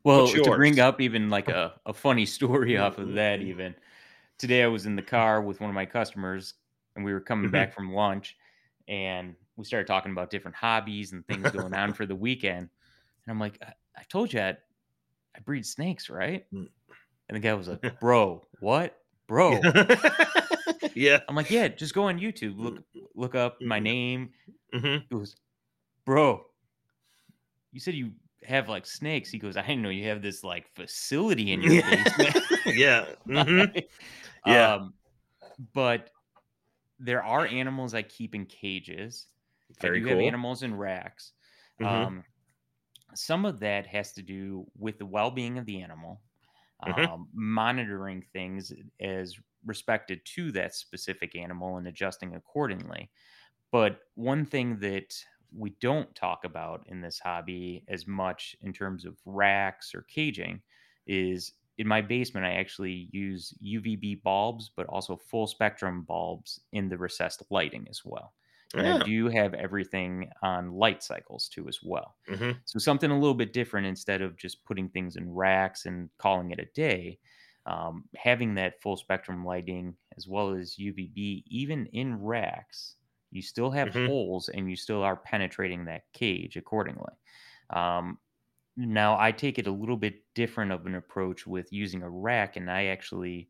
well, to bring up even like a, a funny story off of that, even today I was in the car with one of my customers and we were coming mm-hmm. back from lunch and we started talking about different hobbies and things going on for the weekend. And I'm like, I, I told you I, I breed snakes, right? Mm. And the guy was like, Bro, what? Bro. yeah. I'm like, Yeah, just go on YouTube, look look up my mm-hmm. name. Mm-hmm. It was, Bro, you said you have like snakes. He goes, I didn't know you have this like facility in your basement. yeah. Mm-hmm. yeah. Um, but there are animals I keep in cages. Very I do cool. have animals in racks. Mm-hmm. Um, some of that has to do with the well-being of the animal, mm-hmm. um, monitoring things as respected to that specific animal and adjusting accordingly. But one thing that we don't talk about in this hobby as much in terms of racks or caging is in my basement, I actually use UVB bulbs, but also full spectrum bulbs in the recessed lighting as well. And yeah. I do have everything on light cycles too, as well. Mm-hmm. So something a little bit different instead of just putting things in racks and calling it a day. Um, having that full spectrum lighting as well as UVB, even in racks, you still have mm-hmm. holes and you still are penetrating that cage accordingly. Um, now, I take it a little bit different of an approach with using a rack, and I actually,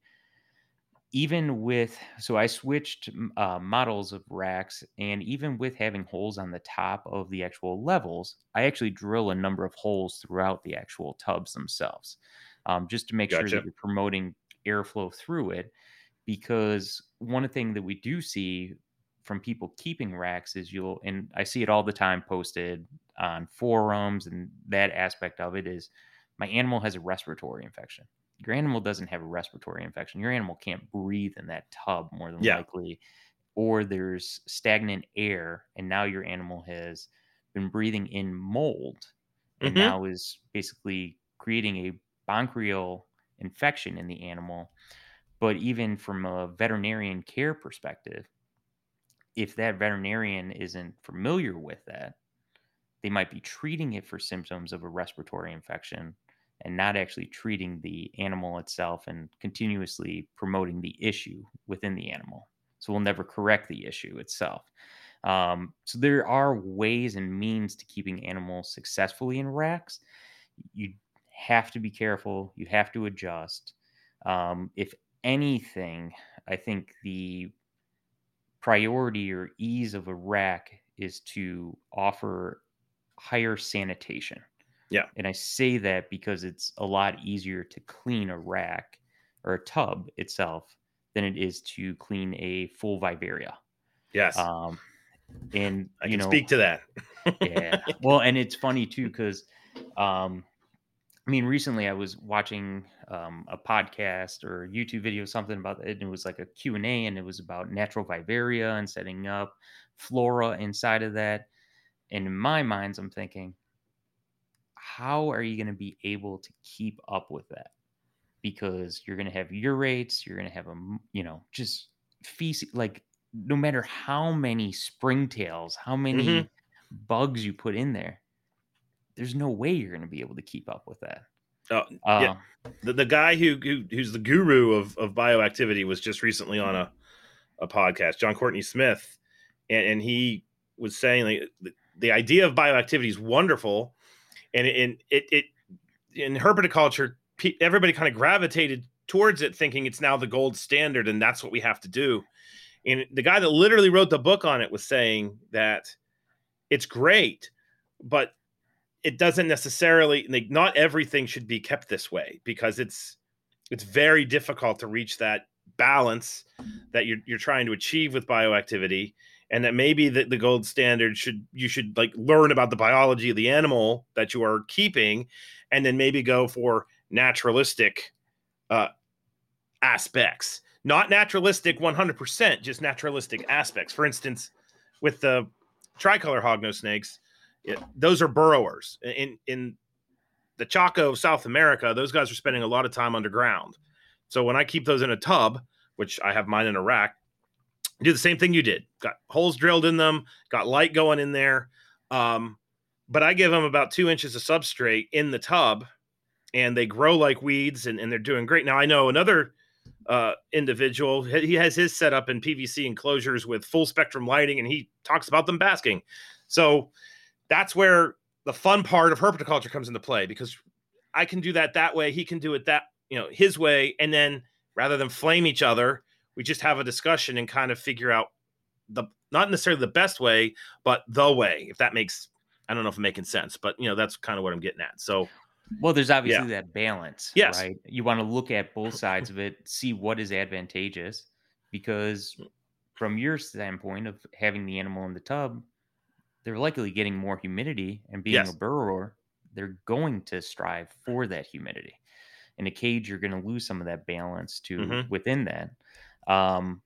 even with, so I switched uh, models of racks, and even with having holes on the top of the actual levels, I actually drill a number of holes throughout the actual tubs themselves, um, just to make gotcha. sure that you're promoting airflow through it. Because one thing that we do see from people keeping racks is you'll and I see it all the time posted on forums and that aspect of it is my animal has a respiratory infection. Your animal doesn't have a respiratory infection. Your animal can't breathe in that tub more than yeah. likely. Or there's stagnant air and now your animal has been breathing in mold and mm-hmm. now is basically creating a bronchial infection in the animal. But even from a veterinarian care perspective, if that veterinarian isn't familiar with that, they might be treating it for symptoms of a respiratory infection and not actually treating the animal itself and continuously promoting the issue within the animal. So we'll never correct the issue itself. Um, so there are ways and means to keeping animals successfully in racks. You have to be careful. You have to adjust. Um, if anything, I think the priority or ease of a rack is to offer higher sanitation. Yeah. And I say that because it's a lot easier to clean a rack or a tub itself than it is to clean a full vivaria. Yes. Um, and I you can know, speak to that. yeah. Well, and it's funny too because um, I mean, recently I was watching um, a podcast or a YouTube video, something about it, and it was like a Q and A, and it was about natural vivaria and setting up flora inside of that. And in my mind, I'm thinking, how are you going to be able to keep up with that? Because you're going to have urates, you're going to have a, you know, just feces, like no matter how many springtails, how many mm-hmm. bugs you put in there, there's no way you're going to be able to keep up with that. Oh, uh, yeah. The, the guy who, who who's the guru of, of bioactivity was just recently on a, a podcast, John Courteney-Smith, and, and he was saying like the, the idea of bioactivity is wonderful, and in it, it in herpetoculture, everybody kind of gravitated towards it, thinking it's now the gold standard, and that's what we have to do. And the guy that literally wrote the book on it was saying that it's great, but it doesn't necessarily like not everything should be kept this way because it's it's very difficult to reach that balance that you're you're trying to achieve with bioactivity and that maybe the, the gold standard should you should like learn about the biology of the animal that you are keeping and then maybe go for naturalistic uh aspects. Not naturalistic 100% just naturalistic aspects. For instance with the tricolor hognose snakes, those are burrowers. In in the Chaco of South America, those guys are spending a lot of time underground. So when I keep those in a tub, which I have mine in a rack, do the same thing you did. Got holes drilled in them, got light going in there. Um, but I give them about two inches of substrate in the tub, and they grow like weeds, and, and they're doing great. Now I know another uh, individual. He has his setup in PVC enclosures with full spectrum lighting, and he talks about them basking. So that's where the fun part of herpetoculture comes into play because I can do that that way. He can do it that you know his way, and then rather than flame each other, we just have a discussion and kind of figure out the not necessarily the best way, but the way. If that makes I don't know if I'm making sense, but you know that's kind of what I'm getting at. So well, there's obviously yeah. that balance. Yes. Right. You want to look at both sides of it, see what is advantageous, because from your standpoint of having the animal in the tub, they're likely getting more humidity and being yes. a burrower, they're going to strive for that humidity. In a cage, you're going to lose some of that balance to mm-hmm. within that. Um,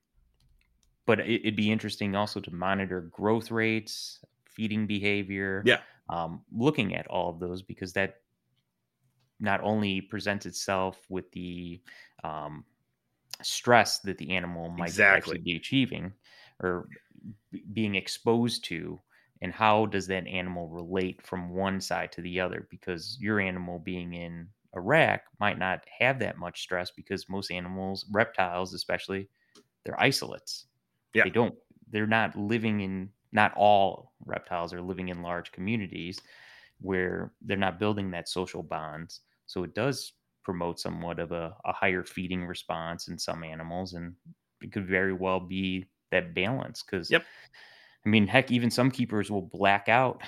but it, would be interesting also to monitor growth rates, feeding behavior. Yeah. Um, looking at all of those because that not only presents itself with the um, stress that the animal might exactly. actually be achieving or being exposed to and how does that animal relate from one side to the other because your animal being in a rack might not have that much stress because most animals reptiles especially they're isolates yeah. they don't they're not living in not all reptiles are living in large communities where they're not building that social bonds so it does promote somewhat of a, a higher feeding response in some animals, and it could very well be that balance. Because, yep. I mean, heck, even some keepers will black out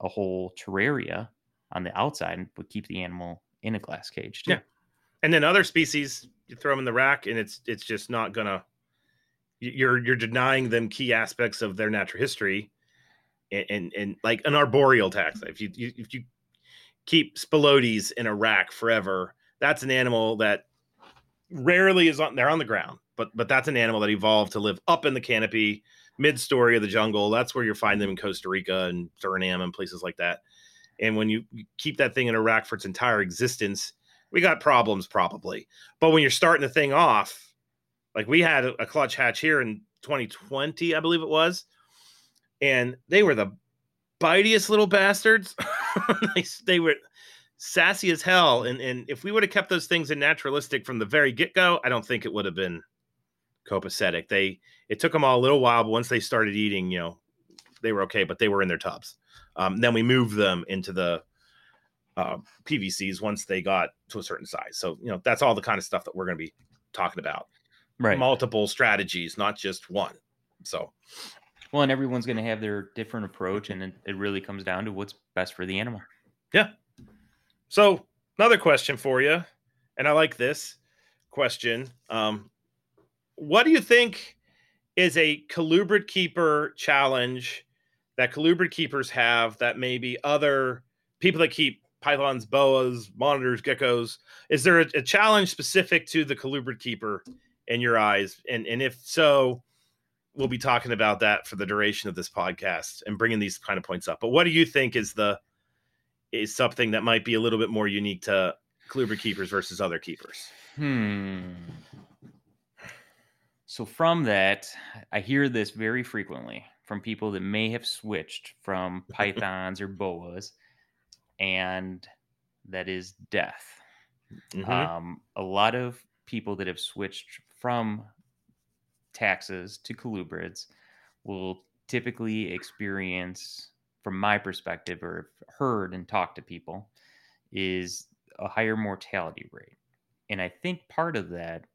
a whole terraria on the outside but keep the animal in a glass cage too. Yeah. And then other species, you throw them in the rack, and it's it's just not gonna. You're you're denying them key aspects of their natural history, and and, and like an arboreal taxa. If you, you if you keep spilotes in a rack forever. That's an animal that rarely is on they're on the ground, but but that's an animal that evolved to live up in the canopy, mid-story of the jungle. That's where you find them in Costa Rica and Suriname and places like that. And when you keep that thing in a rack for its entire existence, we got problems probably. But when you're starting the thing off, like we had a clutch hatch here in 2020, I believe it was, and they were the bitiest little bastards. they, they were sassy as hell. And, and if we would have kept those things in naturalistic from the very get go, I don't think it would have been copacetic. They it took them all a little while, but once they started eating, you know, they were okay, but they were in their tubs. Um, then we moved them into the uh, PVCs once they got to a certain size. So you know that's all the kind of stuff that we're going to be talking about. Right, multiple strategies, not just one. So well, and everyone's going to have their different approach, and it, it really comes down to what's best for the animal. Yeah. So another question for you, and I like this question. Um, what do you think is a colubrid keeper challenge that colubrid keepers have that maybe other people that keep pythons, boas, monitors, geckos? Is there a, a challenge specific to the colubrid keeper in your eyes? And and if so, we'll be talking about that for the duration of this podcast and bringing these kind of points up. But what do you think is the is something that might be a little bit more unique to Colubrid keepers versus other keepers? Hmm. So from that, I hear this very frequently from people that may have switched from pythons or boas, and that is death. Mm-hmm. Um, a lot of people that have switched from taxes to colubrids will typically experience, from my perspective, or have heard and talked to people, is a higher mortality rate. And I think part of that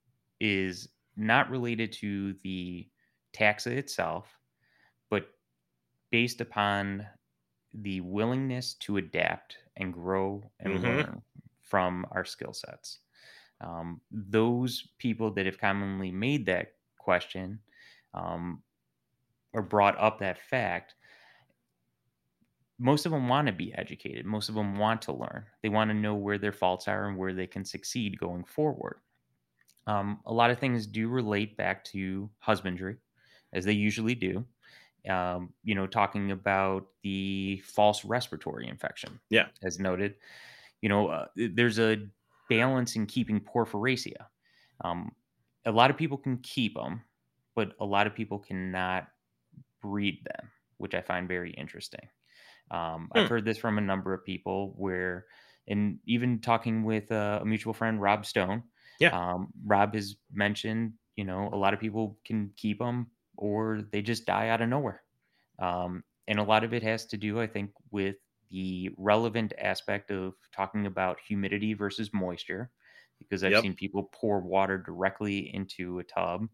is not related to the taxa itself, but based upon the willingness to adapt and grow and mm-hmm. learn from our skill sets. Um, those people that have commonly made that question um, or brought up that fact, most of them want to be educated. Most of them want to learn. They want to know where their faults are and where they can succeed going forward. Um, a lot of things do relate back to husbandry, as they usually do. um, you know, talking about the false respiratory infection. Yeah. As noted, you know, uh, there's a balance in keeping porphyracea. Um, a lot of people can keep them, but a lot of people cannot breed them, which I find very interesting. Um, hmm. I've heard this from a number of people where, and even talking with uh, a mutual friend, Rob Stone. Yeah. Um, Rob has mentioned, you know, a lot of people can keep them or they just die out of nowhere. Um, and a lot of it has to do, I think, with the relevant aspect of talking about humidity versus moisture, because I've yep. seen people pour water directly into a tub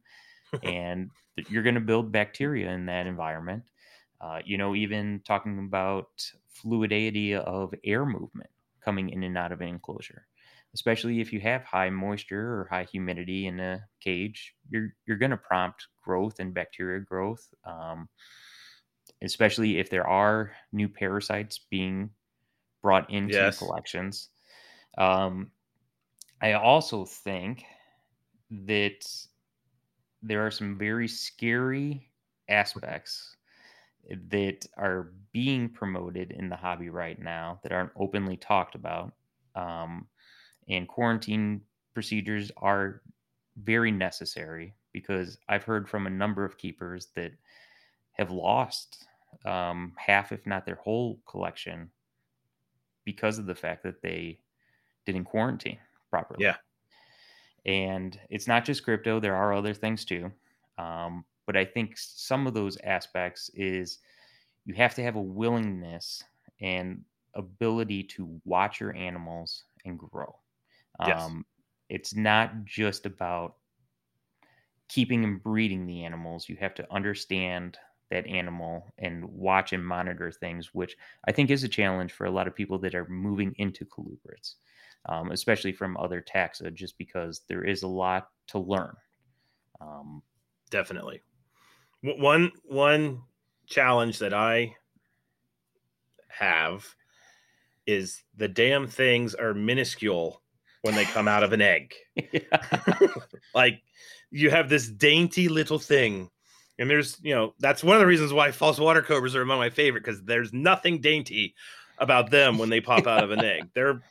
and you're going to build bacteria in that environment. Uh, you know, even talking about fluidity of air movement coming in and out of an enclosure, especially if you have high moisture or high humidity in a cage, you're you're going to prompt growth and bacteria growth, um, especially if there are new parasites being brought into yes. collections. Um, I also think that there are some very scary aspects that are being promoted in the hobby right now that aren't openly talked about. Um, and quarantine procedures are very necessary because I've heard from a number of keepers that have lost um, half, if not their whole collection, because of the fact that they didn't quarantine properly. Yeah. And it's not just crypto, there are other things too. Um, but I think some of those aspects is you have to have a willingness and ability to watch your animals and grow. Yes. Um, it's not just about keeping and breeding the animals. You have to understand that animal and watch and monitor things, which I think is a challenge for a lot of people that are moving into colubrids, um, especially from other taxa, just because there is a lot to learn. Um, Definitely one one challenge that I have is the damn things are minuscule when they come out of an egg. like you have this dainty little thing. And there's, you know, that's one of the reasons why false water cobras are among my favorite because there's nothing dainty about them when they pop out of an egg. They're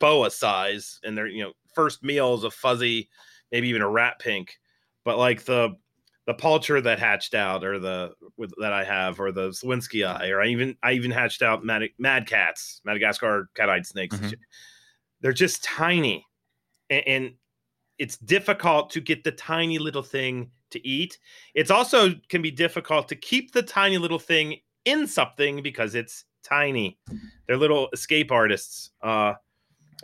boa size and they're, you know, first meal is a fuzzy, maybe even a rat pink. But like the the Pulcher that hatched out, or the with, that I have, or the slowinskii, or I even I even hatched out mad, mad cats, Madagascar cat-eyed snakes. Mm-hmm. They're just tiny, and, and it's difficult to get the tiny little thing to eat. It's also can be difficult to keep the tiny little thing in something because it's tiny. They're little escape artists. Uh,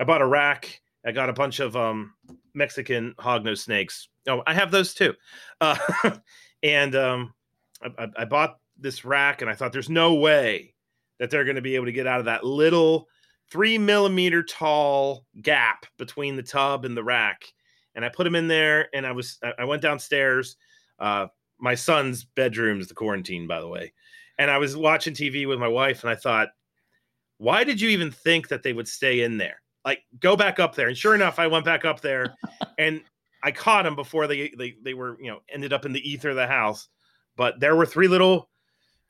I bought a rack. I got a bunch of um, Mexican hognose snakes Oh, I have those too. Uh, and um, I, I, bought this rack, and I thought there's no way that they're going to be able to get out of that little three millimeter tall gap between the tub and the rack. And I put them in there, and I was I went downstairs. Uh, my son's bedroom is the quarantine, by the way. And I was watching TV with my wife, and I thought, why did you even think that they would stay in there? Like, go back up there. And sure enough, I went back up there, and I caught them before they they they were you know ended up in the ether of the house. But there were three little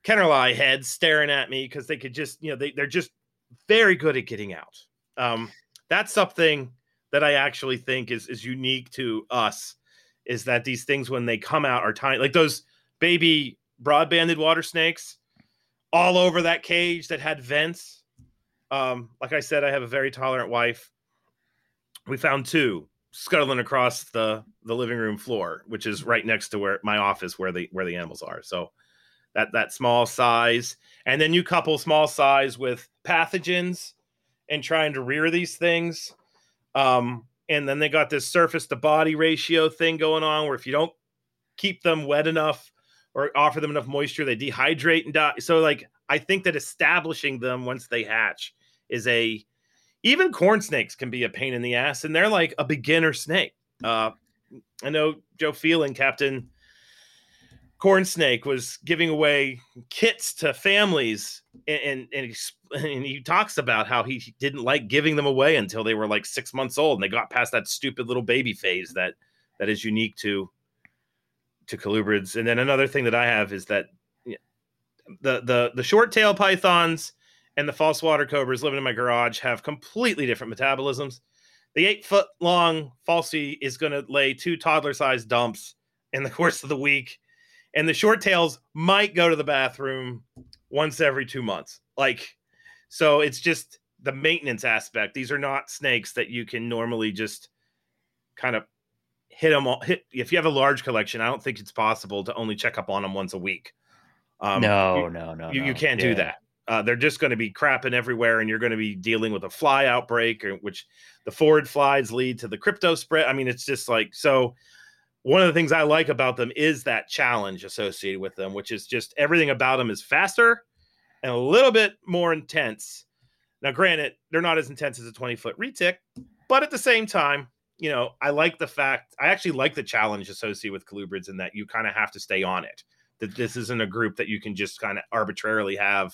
Kennerly heads staring at me because they could just you know they they're just very good at getting out. Um, that's something that I actually think is is unique to us is that these things when they come out are tiny like those baby broad-banded water snakes all over that cage that had vents. Um, like I said, I have a very tolerant wife. We found two scuttling across the the living room floor, which is right next to where my office where the where the animals are. So that that small size, and then you couple small size with pathogens and trying to rear these things. Um, and then they got this surface to body ratio thing going on where if you don't keep them wet enough or offer them enough moisture, they dehydrate and die. So like I think that establishing them once they hatch is a even corn snakes can be a pain in the ass, and they're like a beginner snake. Uh, I know Joe Phelan, Captain Corn Snake, was giving away kits to families, and and, and, he, talks about how he didn't like giving them away until they were like six months old, and they got past that stupid little baby phase that that is unique to to colubrids. And then another thing that I have is that the the the short tail pythons and the false water cobras living in my garage have completely different metabolisms. The eight foot long falsy is going to lay two toddler sized dumps in the course of the week, and the short tails might go to the bathroom once every two months. Like, so it's just the maintenance aspect. These are not snakes that you can normally just kind of hit them all. Hit if you have a large collection. I don't think it's possible to only check up on them once a week. Um, no, you, no, no, you, no. you can't yeah. do that. Uh, they're just going to be crapping everywhere, and you're going to be dealing with a fly outbreak, or, which the phorid flies lead to the crypto spread. I mean, it's just like so. One of the things I like about them is that challenge associated with them, which is just everything about them is faster and a little bit more intense. Now, granted, they're not as intense as a 20 foot retic, but at the same time, you know, I like the fact I actually like the challenge associated with colubrids in that you kind of have to stay on it that this isn't a group that you can just kind of arbitrarily have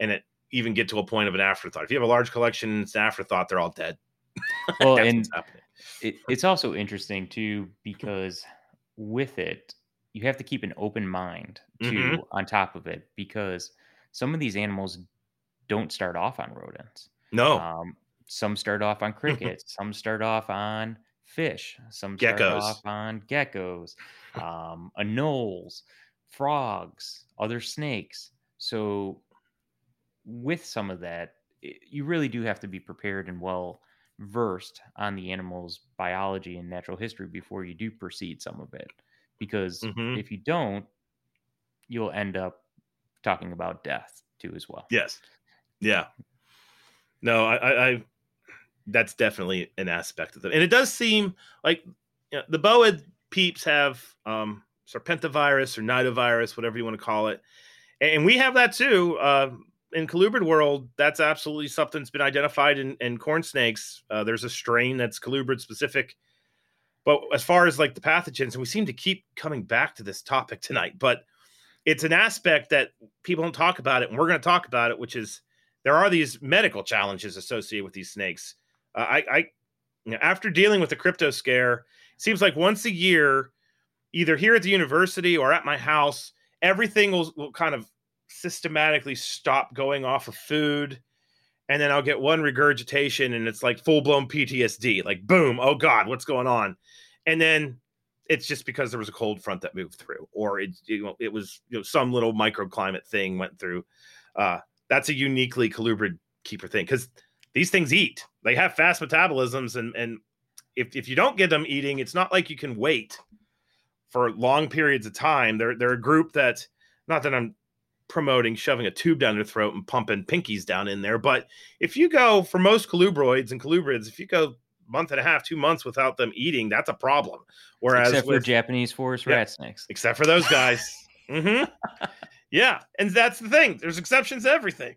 and it even get to a point of an afterthought. If you have a large collection and it's an afterthought, they're all dead. Well, and it, it's also interesting too because with it, you have to keep an open mind too mm-hmm. on top of it because some of these animals don't start off on rodents. No. Um, some start off on crickets. some start off on fish. Some start geckos. off on geckos, um, anoles frogs, other snakes. So, with some of that, you really do have to be prepared and well versed on the animal's biology and natural history before you do proceed some of it. Because mm-hmm. if you don't, you'll end up talking about death too as well. Yes. Yeah. No, I, I, I that's definitely an aspect of it. And it does seem like you know, the boa peeps have um serpentivirus or nidovirus, whatever you want to call it. And we have that too. Uh, in colubrid world, that's absolutely something that's been identified in, in corn snakes. Uh, there's a strain that's colubrid specific. But as far as like the pathogens, and we seem to keep coming back to this topic tonight, but it's an aspect that people don't talk about it, and we're going to talk about it, which is there are these medical challenges associated with these snakes. Uh, I, I after dealing with the crypto scare, seems like once a year either here at the university or at my house, everything will, will kind of systematically stop going off of food. And then I'll get one regurgitation and it's like full blown PTSD. Like, boom, oh God, what's going on? And then it's just because there was a cold front that moved through, or it, you know, it was you know, some little microclimate thing went through. Uh, that's a uniquely colubrid keeper thing because these things eat. They have fast metabolisms, and and if, if you don't get them eating, it's not like you can wait for long periods of time. They're they're a group that not that I'm promoting shoving a tube down their throat and pumping pinkies down in there, but if you go for most colubroids and colubrids, if you go month and a half, two months without them eating, that's a problem. Whereas except with, for Japanese forest yeah, rat snakes, except for those guys. mm-hmm. Yeah, and that's the thing. There's exceptions to everything.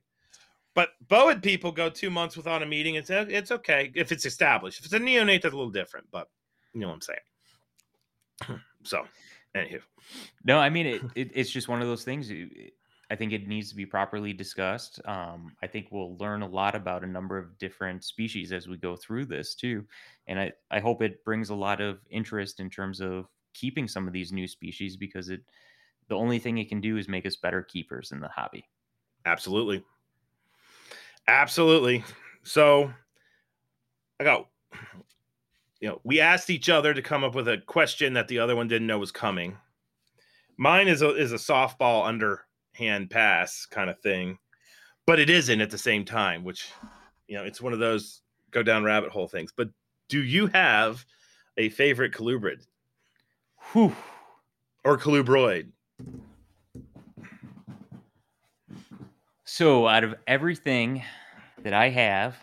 But boid people go two months without a meeting. It's it's okay if it's established. If it's a neonate, that's a little different. But you know what I'm saying. So, anywho. No, I mean it, it, It's just one of those things. I think it needs to be properly discussed. Um, I think we'll learn a lot about a number of different species as we go through this too, and I I hope it brings a lot of interest in terms of keeping some of these new species because it the only thing it can do is make us better keepers in the hobby. Absolutely. Absolutely. So I got you know, we asked each other to come up with a question that the other one didn't know was coming. Mine is a is a softball underhand pass kind of thing, but it isn't at the same time, which you know, it's one of those go down rabbit hole things. But do you have a favorite colubrid? Whew. Or colubroid? So, out of everything that I have,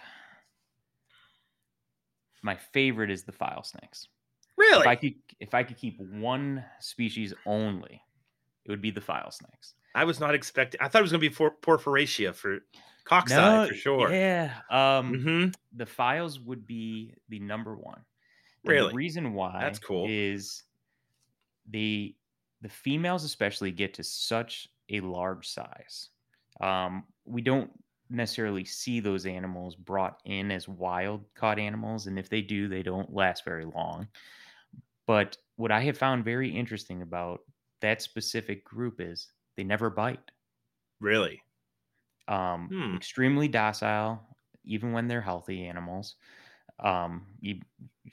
my favorite is the file snakes. Really? If I could if I could keep one species only, it would be the file snakes. I was not expecting. I thought it was going to be for Porphyracea for Coxeye no, for sure. Yeah. Um, mm-hmm. The files would be the number one. And really? The reason why that's cool is the the females especially get to such a large size. Um, we don't necessarily see those animals brought in as wild caught animals. And if they do, they don't last very long. But what I have found very interesting about that specific group is they never bite. Really? Um, Hmm. extremely docile, even when they're healthy animals. Um, you,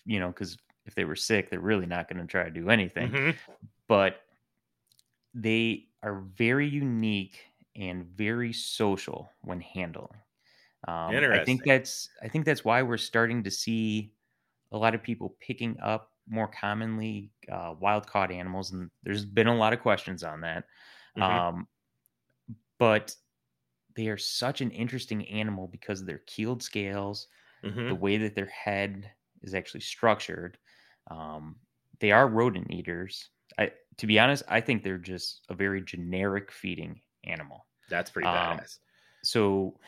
you know, because if they were sick, they're really not going to try to do anything. Mhm. But they are very unique and very social when handling. Um, I think that's I think that's why we're starting to see a lot of people picking up more commonly uh, wild caught animals, and there's been a lot of questions on that. Mhm. Um, but they are such an interesting animal because of their keeled scales, the Mhm. way that their head is actually structured. Um, they are rodent eaters. I, to be honest, I think they're just a very generic feeding animal. That's pretty Um, badass. So,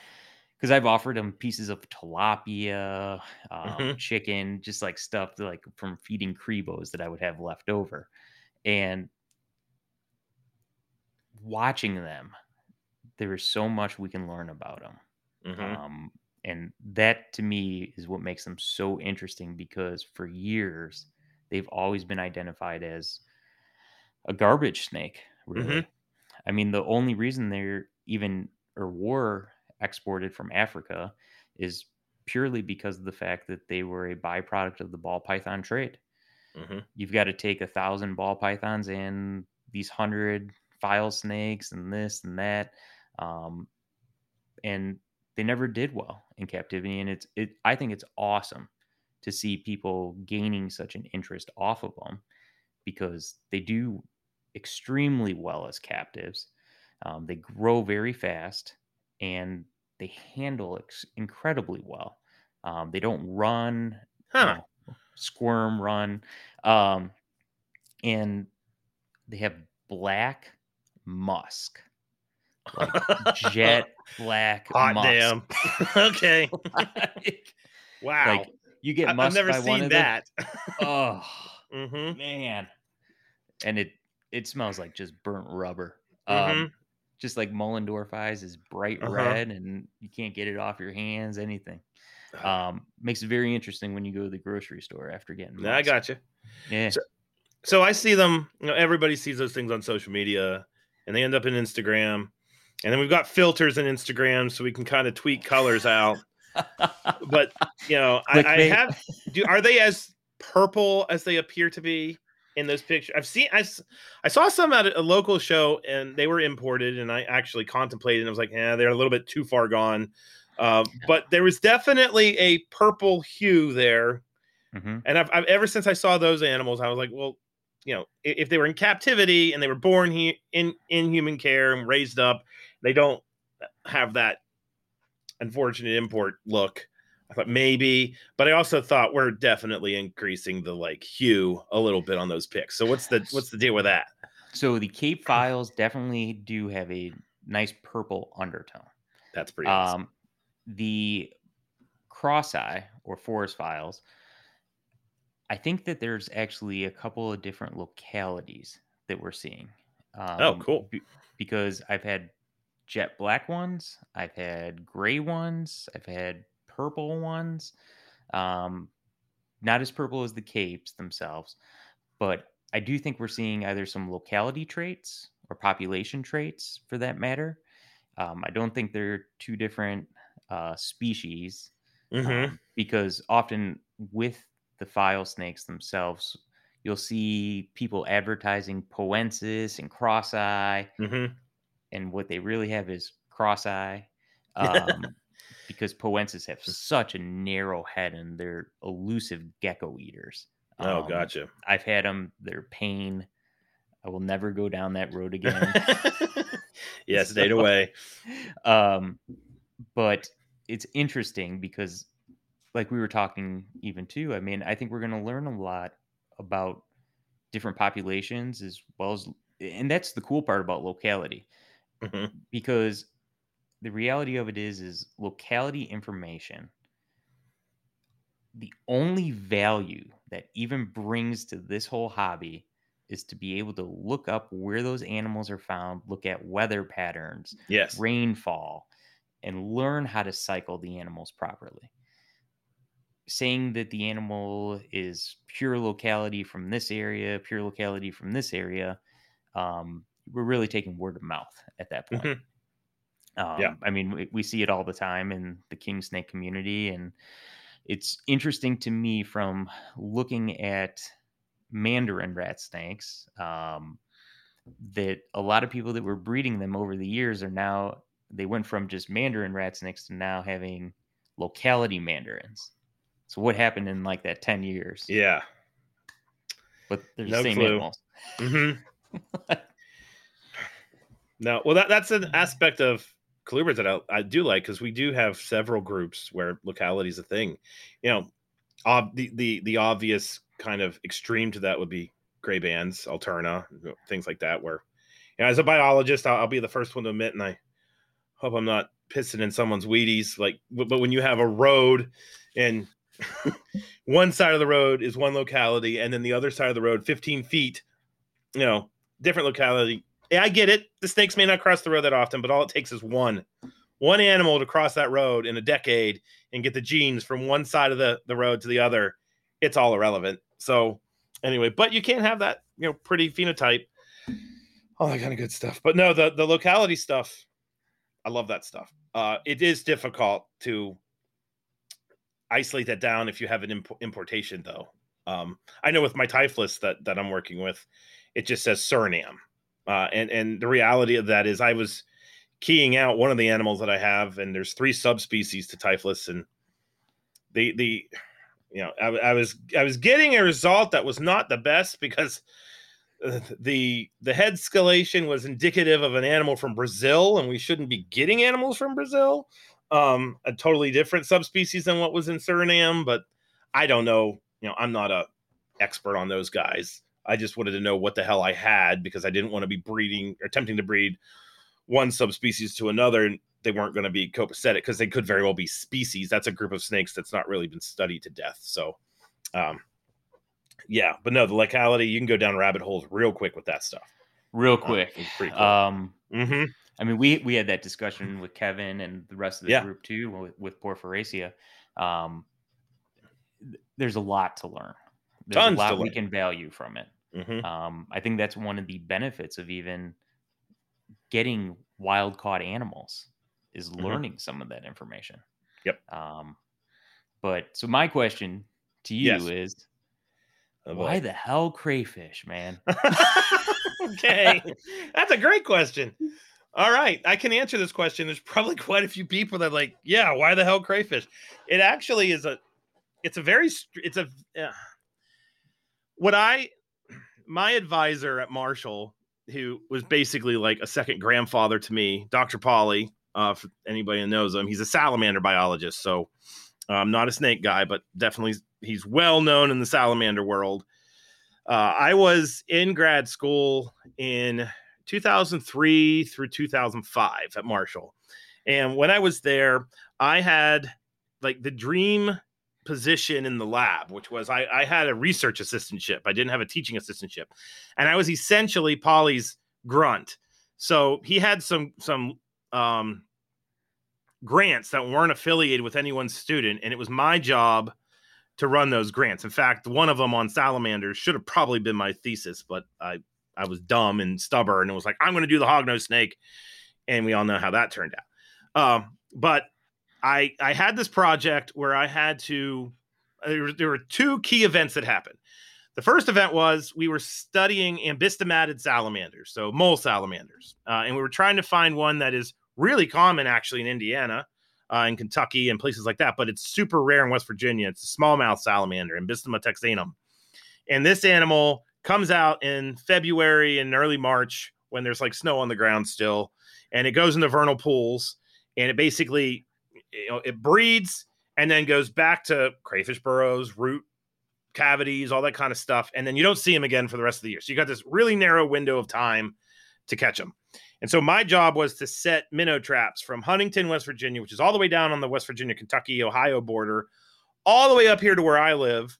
because I've offered them pieces of tilapia, um, Mhm. chicken, just like stuff like from feeding crebos that I would have left over, and watching them, there is so much we can learn about them. Mhm. Um, and that to me is what makes them so interesting because for years they've always been identified as a garbage snake, really. Mhm. I mean, the only reason they're even or were exported from Africa is purely because of the fact that they were a byproduct of the ball python trade. Mhm. You've got to take a thousand ball pythons and these hundred file snakes and this and that. Um, and they never did well in captivity. And it's it I think it's awesome to see people gaining such an interest off of them because they do extremely well as captives. Um, they grow very fast and they handle ex- incredibly well. Um, they don't run, you know, squirm, run, um, and they have black musk, like jet black Hot musk. damn. okay. Like, Wow. like, you get I- I've musk never by one seen of that. Oh mm-hmm. man, and it it smells like just burnt rubber. Mhm. Um, just like Mullendorf eyes is bright Uh-huh. red, and you can't get it off your hands. Anything. Um, makes it very interesting when you go to the grocery store after getting. Yeah, I musk. got you. Yeah. So- So I see them. You know, everybody sees those things on social media, and they end up in Instagram. And then we've got filters in Instagram, so we can kind of tweak colors out. But you know, I, I have. Do are they as purple as they appear to be in those pictures? I've seen—I saw some at a local show, and they were imported, and I actually contemplated. and I was like, yeah, they're a little bit too far gone. Uh, but there was definitely a purple hue there Mhm. and I've, I've ever since I saw those animals, I was like, well, you know, if they were in captivity and they were born here in in human care and raised up, they don't have that unfortunate import look. I thought maybe, but I also thought we're definitely increasing the like hue a little bit on those pics. So what's the what's the deal with that? So the Cape Files definitely do have a nice purple undertone. That's pretty awesome. Um, the crossi or forest files, I think that there's actually a couple of different localities that we're seeing. Um, Oh, cool. be- because I've had jet black ones, I've had gray ones, I've had purple ones. Um, not as purple as the capes themselves, but I do think we're seeing either some locality traits or population traits for that matter. Um, I don't think they're two different uh, species Mhm. um, because often with the file snakes themselves, you'll see people advertising poensis and crossi, Mhm. and what they really have is crossi. Um, because poensis have such a narrow head and they're elusive gecko eaters. Oh, Um, gotcha. I've had them. They're pain. I will never go down that road again. yeah, stayed So- away. um, but it's interesting because, like we were talking even too. I mean, I think we're going to learn a lot about different populations as well as, and that's the cool part about locality Mhm. because the reality of it is is locality information the only value that even brings to this whole hobby is to be able to look up where those animals are found look at weather patterns Yes. rainfall and learn how to cycle the animals properly saying that the animal is pure locality from this area pure locality from this area um, we're really taking word of mouth at that point Mhm. Um, yeah. I mean, we, we see it all the time in the king snake community, and it's interesting to me from looking at mandarin rat snakes um, that a lot of people that were breeding them over the years are now they went from just mandarin rat snakes to now having locality mandarins. So what happened in like that 10 years? Yeah. But they're no the same clue. animals. Mm-hmm. no, well that that's an aspect of colubrids that I, I do like because we do have several groups where locality is a thing. You know, ob- the, the the obvious kind of extreme to that would be gray bands, alterna, things like that. Where, you know, as a biologist, I'll, I'll be the first one to admit, and I hope I'm not pissing in someone's Wheaties. Like, but when you have a road and one side of the road is one locality, and then the other side of the road, 15 feet, you know, different locality, yeah, I get it. The snakes may not cross the road that often, but all it takes is one one animal to cross that road in a decade and get the genes from one side of the, the road to the other. It's all irrelevant. So anyway, but you can't have that, you know, pretty phenotype. All that kind of good stuff. But no, the the locality stuff, I love that stuff. Uh, it is difficult to isolate that down if you have an imp- importation, though. Um, I know with my Typhlus that that I'm working with, it just says Suriname. Uh, and and the reality of that is, I was keying out one of the animals that I have, and there's three subspecies to Typhlus, and the the you know I, I was I was getting a result that was not the best because the the head scalation was indicative of an animal from Brazil, and we shouldn't be getting animals from Brazil. Um, a totally different subspecies than what was in Suriname, but I don't know. You know, I'm not a expert on those guys. I just wanted to know what the hell I had because I didn't want to be breeding or attempting to breed one subspecies to another. And they weren't going to be copacetic because they could very well be species. That's a group of snakes that's not really been studied to death. So, um, yeah, but no, the locality you can go down rabbit holes real quick with that stuff. Real um, quick, pretty cool. Um, mm-hmm. I mean, we we had that discussion with Kevin and the rest of the yeah. group too with, with Porphyracea. Um, there's a lot to learn. There's Tons a lot we can value from it. Mm-hmm. Um, I think that's one of the benefits of even getting wild caught animals is mm-hmm. learning mm-hmm. some of that information. Yep. Um, but so my question to you yes. is, oh, why the hell crayfish, man? okay, that's a great question. All right, I can answer this question. There's probably quite a few people that like, yeah, why the hell crayfish? It actually is a, it's a very, it's a, uh, what I my advisor at Marshall, who was basically like a second grandfather to me, Dr. Pauley, uh, for anybody who knows him, he's a salamander biologist. So I'm um, not a snake guy, but definitely he's well known in the salamander world. Uh, I was in grad school in 2003 through 2005 at Marshall. And when I was there, I had like the dream position in the lab, which was I, I had a research assistantship. I didn't have a teaching assistantship, and I was essentially Pauley's grunt. So he had some some um, grants that weren't affiliated with anyone's student, and it was my job to run those grants. In fact, one of them on salamanders should have probably been my thesis, but I I was dumb and stubborn and it was like, I'm going to do the hognose snake, and we all know how that turned out. Um, but I I had this project where I had to. Uh, there, there were two key events that happened. The first event was we were studying ambystomatid salamanders, so mole salamanders, uh, and we were trying to find one that is really common actually in Indiana, uh, in Kentucky, and places like that, but it's super rare in West Virginia. It's a smallmouth salamander, Ambystoma texanum, and this animal comes out in February and early March when there's like snow on the ground still, and it goes into vernal pools, and it basically you know, it breeds and then goes back to crayfish burrows, root cavities, all that kind of stuff, and then you don't see them again for the rest of the year. So you got this really narrow window of time to catch them. And so my job was to set minnow traps from Huntington, West Virginia, which is all the way down on the West Virginia, Kentucky, Ohio border, all the way up here to where I live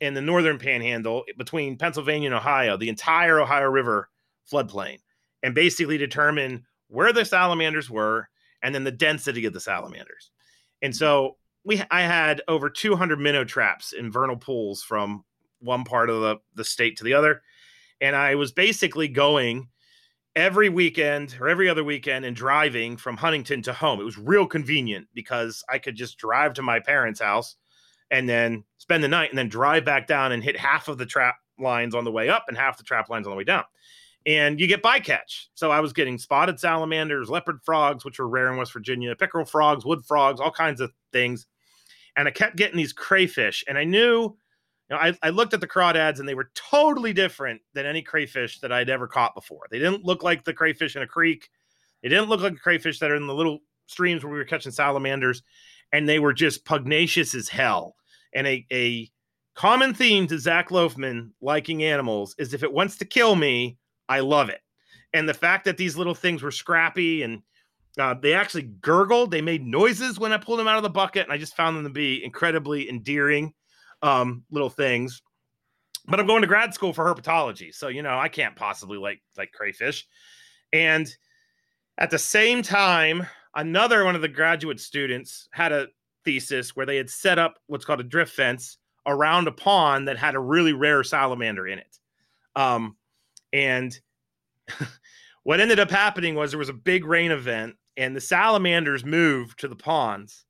in the northern panhandle between Pennsylvania and Ohio, the entire Ohio River floodplain, and basically determine where the salamanders were and then the density of the salamanders. And so we I had over 200 minnow traps in vernal pools from one part of the, the state to the other. And I was basically going every weekend or every other weekend and driving from Huntington to home. It was real convenient because I could just drive to my parents' house and then spend the night and then drive back down and hit half of the trap lines on the way up and half the trap lines on the way down. And you get bycatch. So I was getting spotted salamanders, leopard frogs, which were rare in West Virginia, pickerel frogs, wood frogs, all kinds of things. And I kept getting these crayfish. And I knew you know, I, I looked at the crawdads and they were totally different than any crayfish that I'd ever caught before. They didn't look like the crayfish in a creek. They didn't look like the crayfish that are in the little streams where we were catching salamanders. And they were just pugnacious as hell. And a, a common theme to Zac Loughman liking animals is if it wants to kill me, I love it. And the fact that these little things were scrappy and uh, they actually gurgled, they made noises when I pulled them out of the bucket. And I just found them to be incredibly endearing um, little things. But I'm going to grad school for herpetology, so you know I can't possibly like like crayfish. And at the same time, another one of the graduate students had a thesis where they had set up what's called a drift fence around a pond that had a really rare salamander in it. Um, and what ended up happening was there was a big rain event, and the salamanders moved to the ponds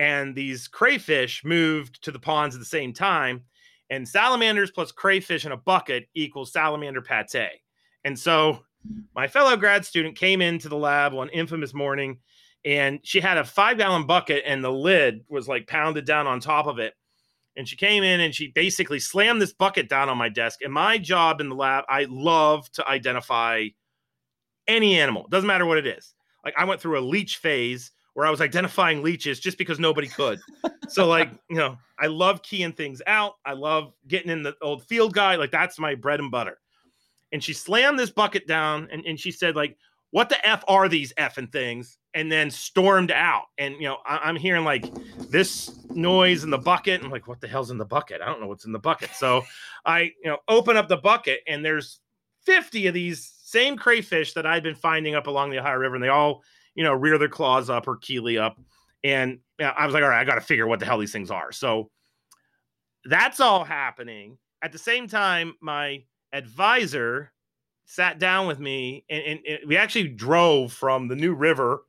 and these crayfish moved to the ponds at the same time. And salamanders plus crayfish in a bucket equals salamander pate. And so my fellow grad student came into the lab one infamous morning and she had a five gallon bucket and the lid was like pounded down on top of it. And she came in and she basically slammed this bucket down on my desk. And my job in the lab, I love to identify any animal, doesn't matter what it is. Like I went through a leech phase where I was identifying leeches just because nobody could. so like, you know, I love keying things out. I love getting in the old field guy Like that's my bread and butter. And she slammed this bucket down and, and she said, like, what the F are these effing things? And then stormed out. And you know, I, am hearing like this noise in the bucket. I'm like, what the hell's in the bucket? I don't know what's in the bucket. So I, you know, open up the bucket and there's 50 of these same crayfish that i've been finding up along the Ohio River, and they all you know, rear their claws up or keely up. And you know, I was like, all right, I got to figure what the hell these things are. So that's all happening. At the same time, my advisor sat down with me and, and, and we actually drove from the New River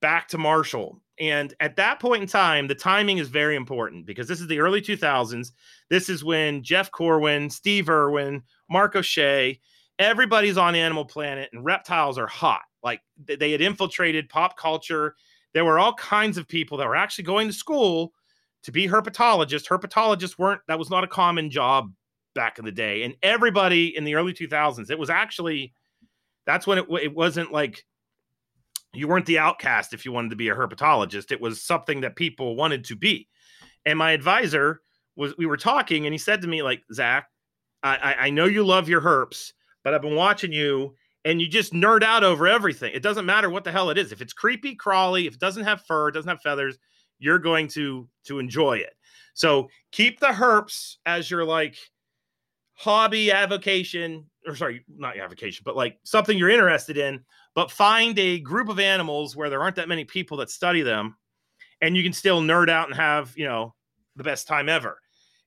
back to Marshall. And at that point in time, the timing is very important because this is the early 2000s. This is when Jeff Corwin, Steve Irwin, Mark O'Shea, everybody's on Animal Planet and reptiles are hot. Like they had infiltrated pop culture. There were all kinds of people that were actually going to school to be herpetologists. Herpetologists weren't, that was not a common job back in the day. And everybody in the early 2000s, it was actually, that's when it, it wasn't like you weren't the outcast if you wanted to be a herpetologist. It was something that people wanted to be. And my advisor was, we were talking and he said to me, like, Zac, I, I know you love your herps, but I've been watching you and you just nerd out over everything. It doesn't matter what the hell it is. If it's creepy, crawly, if it doesn't have fur, it doesn't have feathers, you're going to to enjoy it. So keep the herps as your like hobby avocation, or sorry, not avocation, but like something you're interested in. But find a group of animals where there aren't that many people that study them, and you can still nerd out and have you know the best time ever.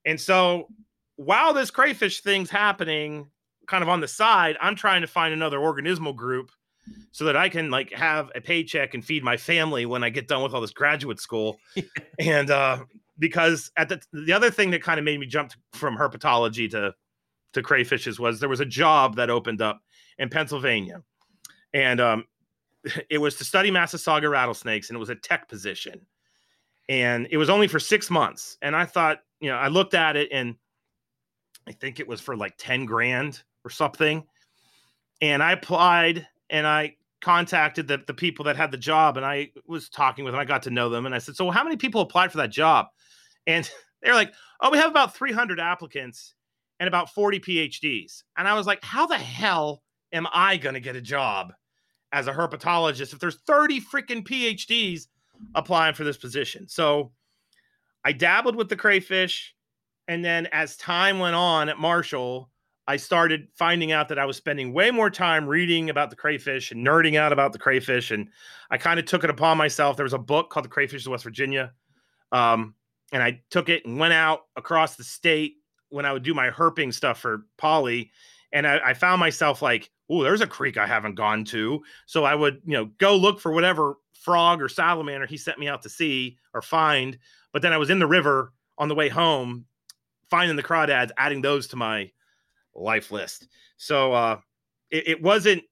And so while this crayfish thing's happening, kind of on the side, I'm trying to find another organismal group so that I can like have a paycheck and feed my family when I get done with all this graduate school. and uh because at the the other thing that kind of made me jump from herpetology to to crayfishes was there was a job that opened up in Pennsylvania. And um it was to study Massasauga rattlesnakes and it was a tech position. And it was only for 6 months. And I thought, you know, I looked at it and I think it was for like 10 grand or something. And I applied and I contacted the, the people that had the job and I was talking with them. I got to know them and I said, So, how many people applied for that job? And they're like, Oh, we have about 300 applicants and about 40 PhDs. And I was like, How the hell am I going to get a job as a herpetologist if there's 30 freaking PhDs applying for this position? So, I dabbled with the crayfish. And then as time went on at Marshall, I started finding out that I was spending way more time reading about the crayfish and nerding out about the crayfish. And I kind of took it upon myself. There was a book called The Crayfish of West Virginia. Um, and I took it and went out across the state when I would do my herping stuff for Pauley. and I, I found myself like, oh, there's a creek I haven't gone to. So I would, you know, go look for whatever frog or salamander he sent me out to see or find. But then I was in the river on the way home, finding the crawdads, adding those to my life list. So uh, it, it wasn't.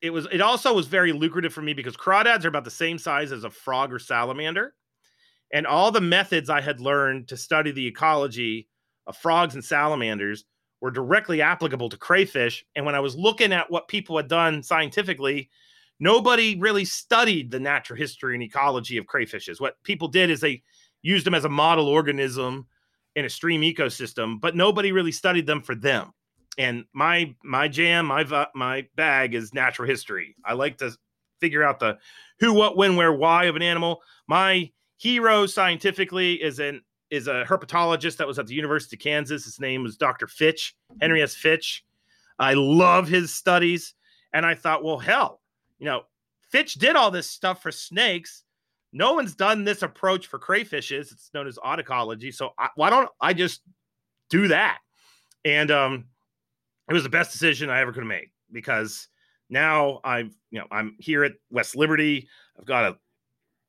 It was. It also was very lucrative for me because crawdads are about the same size as a frog or salamander, and all the methods I had learned to study the ecology of frogs and salamanders were directly applicable to crayfish. And when I was looking at what people had done scientifically, nobody really studied the natural history and ecology of crayfishes. What people did is they used them as a model organism in a stream ecosystem, but nobody really studied them for them. And my my jam, my my bag is natural history. I like to figure out the who, what, when, where, why of an animal. My hero scientifically is an is a herpetologist that was at the University of Kansas. His name was Dr. Fitch, Henry S. Fitch. I love his studies. And I thought, well, hell, you know, Fitch did all this stuff for snakes. No one's done this approach for crayfishes. It's known as autecology. So I, why don't I just do that? And um, it was the best decision I ever could have made because now I've, you know, I'm here at West Liberty. I've got a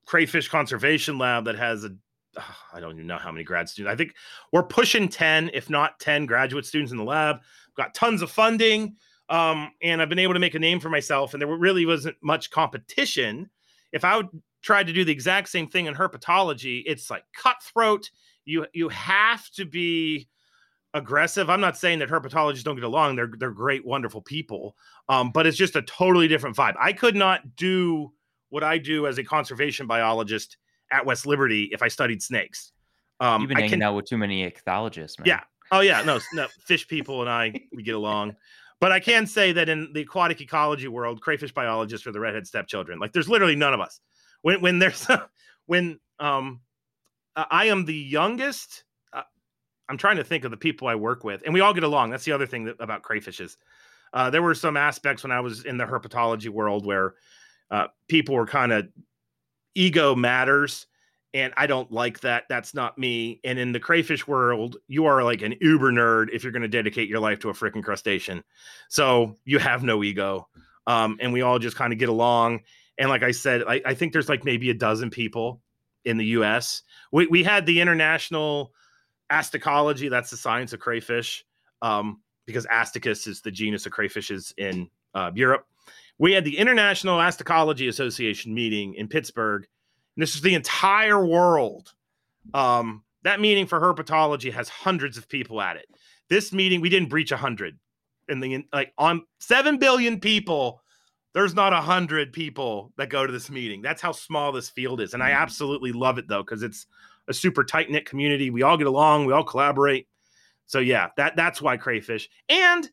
crayfish conservation lab that has a I don't even know how many grad students. I think we're pushing 10, if not 10 graduate students in the lab. got tons of funding. Um, and I've been able to make a name for myself. And there really wasn't much competition. If I would try to do the exact same thing in herpetology, it's like cutthroat. You you have to be aggressive. I'm not saying that herpetologists don't get along. They're they're great, wonderful people. Um, but it's just a totally different vibe. I could not do what I do as a conservation biologist at West Liberty if I studied snakes. Um, You've been hanging can, out with too many ichthyologists, man. Yeah. Oh yeah. No, no. Fish people and I we get along. But I can say that in the aquatic ecology world, crayfish biologists are the redhead stepchildren. Like there's literally none of us. When when there's when um I am the youngest. Uh, I'm trying to think of the people I work with, and we all get along. That's the other thing that, about crayfishes. Uh, there were some aspects when I was in the herpetology world where uh, people were kind of ego matters and I don't like that. That's not me. And in the crayfish world, you are like an uber nerd if you're going to dedicate your life to a freaking crustacean. So you have no ego. Um, and we all just kind of get along. And like I said, I, I, think there's like maybe a dozen people in the US. We, we had the international astacology, that's the science of crayfish, um, because Astacus is the genus of crayfishes in uh, Europe we had the International Astacology Association meeting in Pittsburgh. And this is the entire world. Um, that meeting for herpetology has hundreds of people at it. This meeting, we didn't breach a hundred. And the like on seven billion people, there's not a hundred people that go to this meeting. That's how small this field is. And I absolutely love it though, because it's a super tight knit community. We all get along, we all collaborate. So yeah, that that's why crayfish. And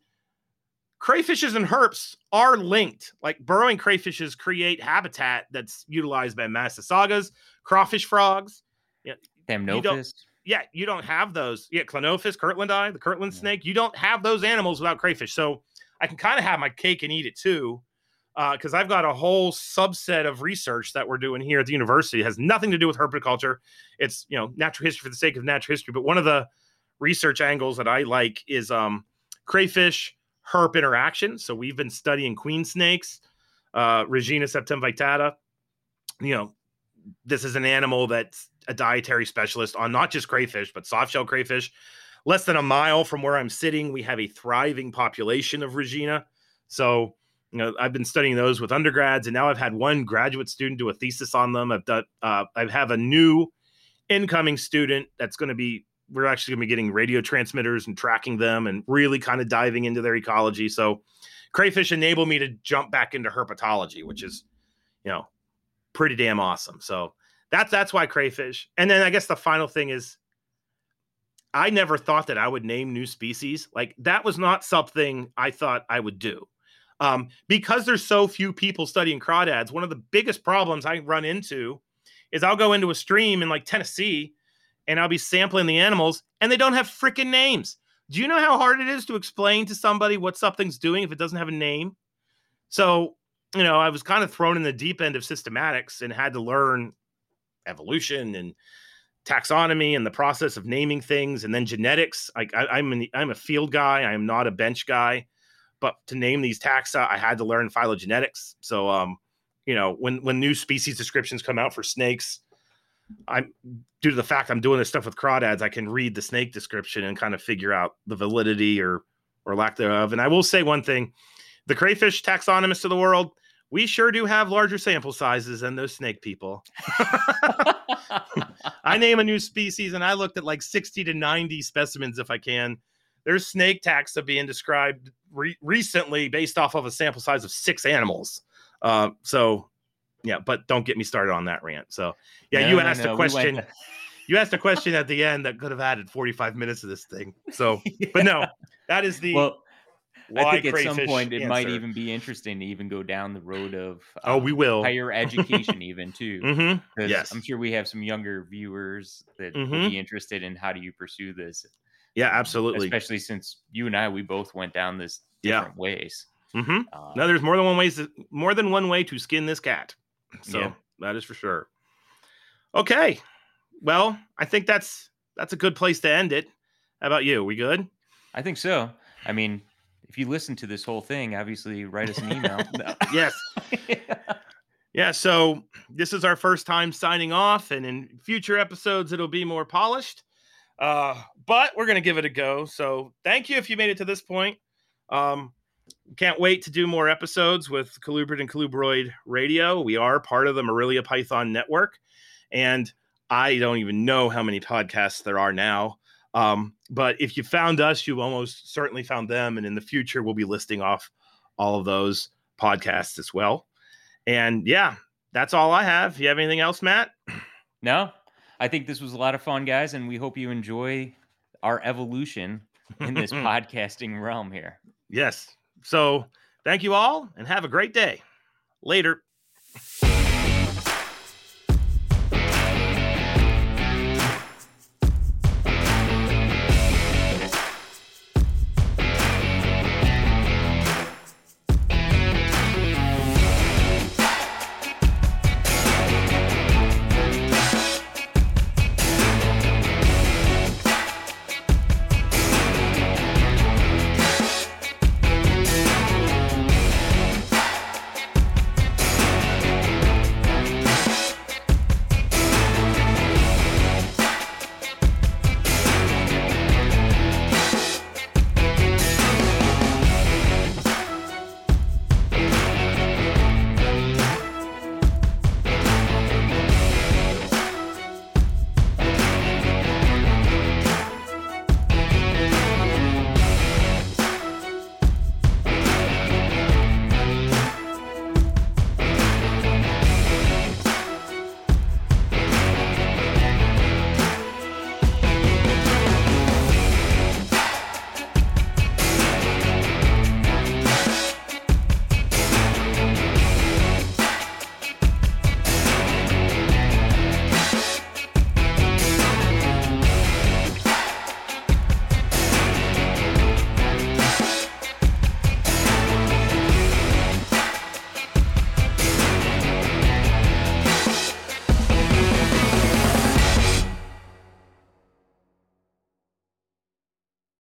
crayfishes and herps are linked. Like burrowing crayfishes create habitat that's utilized by Massasaugas, crawfish frogs. Yeah, Thamnophis. Yeah, you don't have those. Yeah, Clonophis, Kirtlandii, the Kirtland yeah. snake. You don't have those animals without crayfish. So I can kind of have my cake and eat it too. Because uh, I've got a whole subset of research that we're doing here at the university. It has nothing to do with herpetoculture. It's you know natural history for the sake of natural history. But one of the research angles that I like is um, crayfish, herp interaction. So we've been studying queen snakes, uh, Regina septemvittata. You know, this is an animal that's a dietary specialist on not just crayfish, but softshell crayfish. Less than a mile from where I'm sitting, we have a thriving population of Regina. So, you know, I've been studying those with undergrads, and now I've had one graduate student do a thesis on them. I've done, uh, I have a new incoming student that's going to be we're actually going to be getting radio transmitters and tracking them and really kind of diving into their ecology. So crayfish enable me to jump back into herpetology, which is, you know, pretty damn awesome. So that's that's why crayfish. And then I guess the final thing is I never thought that I would name new species. Like that was not something I thought I would do. Um, because there's so few people studying crawdads, one of the biggest problems I run into is I'll go into a stream in like Tennessee and I'll be sampling the animals and they don't have freaking names. Do you know how hard it is to explain to somebody what something's doing if it doesn't have a name? So, you know, I was kind of thrown in the deep end of systematics and had to learn evolution and taxonomy and the process of naming things and then genetics. Like I, am I'm a field guy. I am not a bench guy. but to name these taxa, I had to learn phylogenetics. So, um, you know, when when new species descriptions come out for snakes, I'm due to the fact I'm doing this stuff with crawdads, I can read the snake description and kind of figure out the validity or or lack thereof. And I will say one thing: the crayfish taxonomists of the world, we sure do have larger sample sizes than those snake people. I name a new species and I looked at like 60 to 90 specimens if I can. There's snake taxa being described re- recently based off of a sample size of six animals. Uh, so, yeah, but don't get me started on that rant. So, yeah, No, you no, asked no, a question. you asked a question at the end that could have added 45 minutes of this thing. So, but no, that is the well, I think at some point it might even be interesting to even go down the road of Oh, um, we will. higher education even too. Mm-hmm. Yes. I'm sure we have some younger viewers that Mhm. will be interested in how do you pursue this, Yeah, um, absolutely. especially since you and I we both went down this Yeah. different ways. Mm-hmm. Uh, No, there's more than one ways, to, more than one way to skin this cat. So Yeah. that is for sure. Okay, well, I think that's that's a good place to end it. How about you? We good? I think so. I mean, if you listen to this whole thing, obviously write us an email. Yes. Yeah. So this is our first time signing off, and in future episodes it'll be more polished. Uh, but we're gonna give it a go. So thank you if you made it to this point. Um, can't wait to do more episodes with Colubrid and Colubroid Radio. We are part of the Marilia Python network, and I don't even know how many podcasts there are now. Um, but if you found us, you almost certainly found them, and in the future we'll be listing off all of those podcasts as well. And yeah, that's all I have. You have anything else, Matt? no, I think this was a lot of fun, guys, and we hope you enjoy our evolution in this podcasting realm here. Yes. So thank you all and have a great day. Later.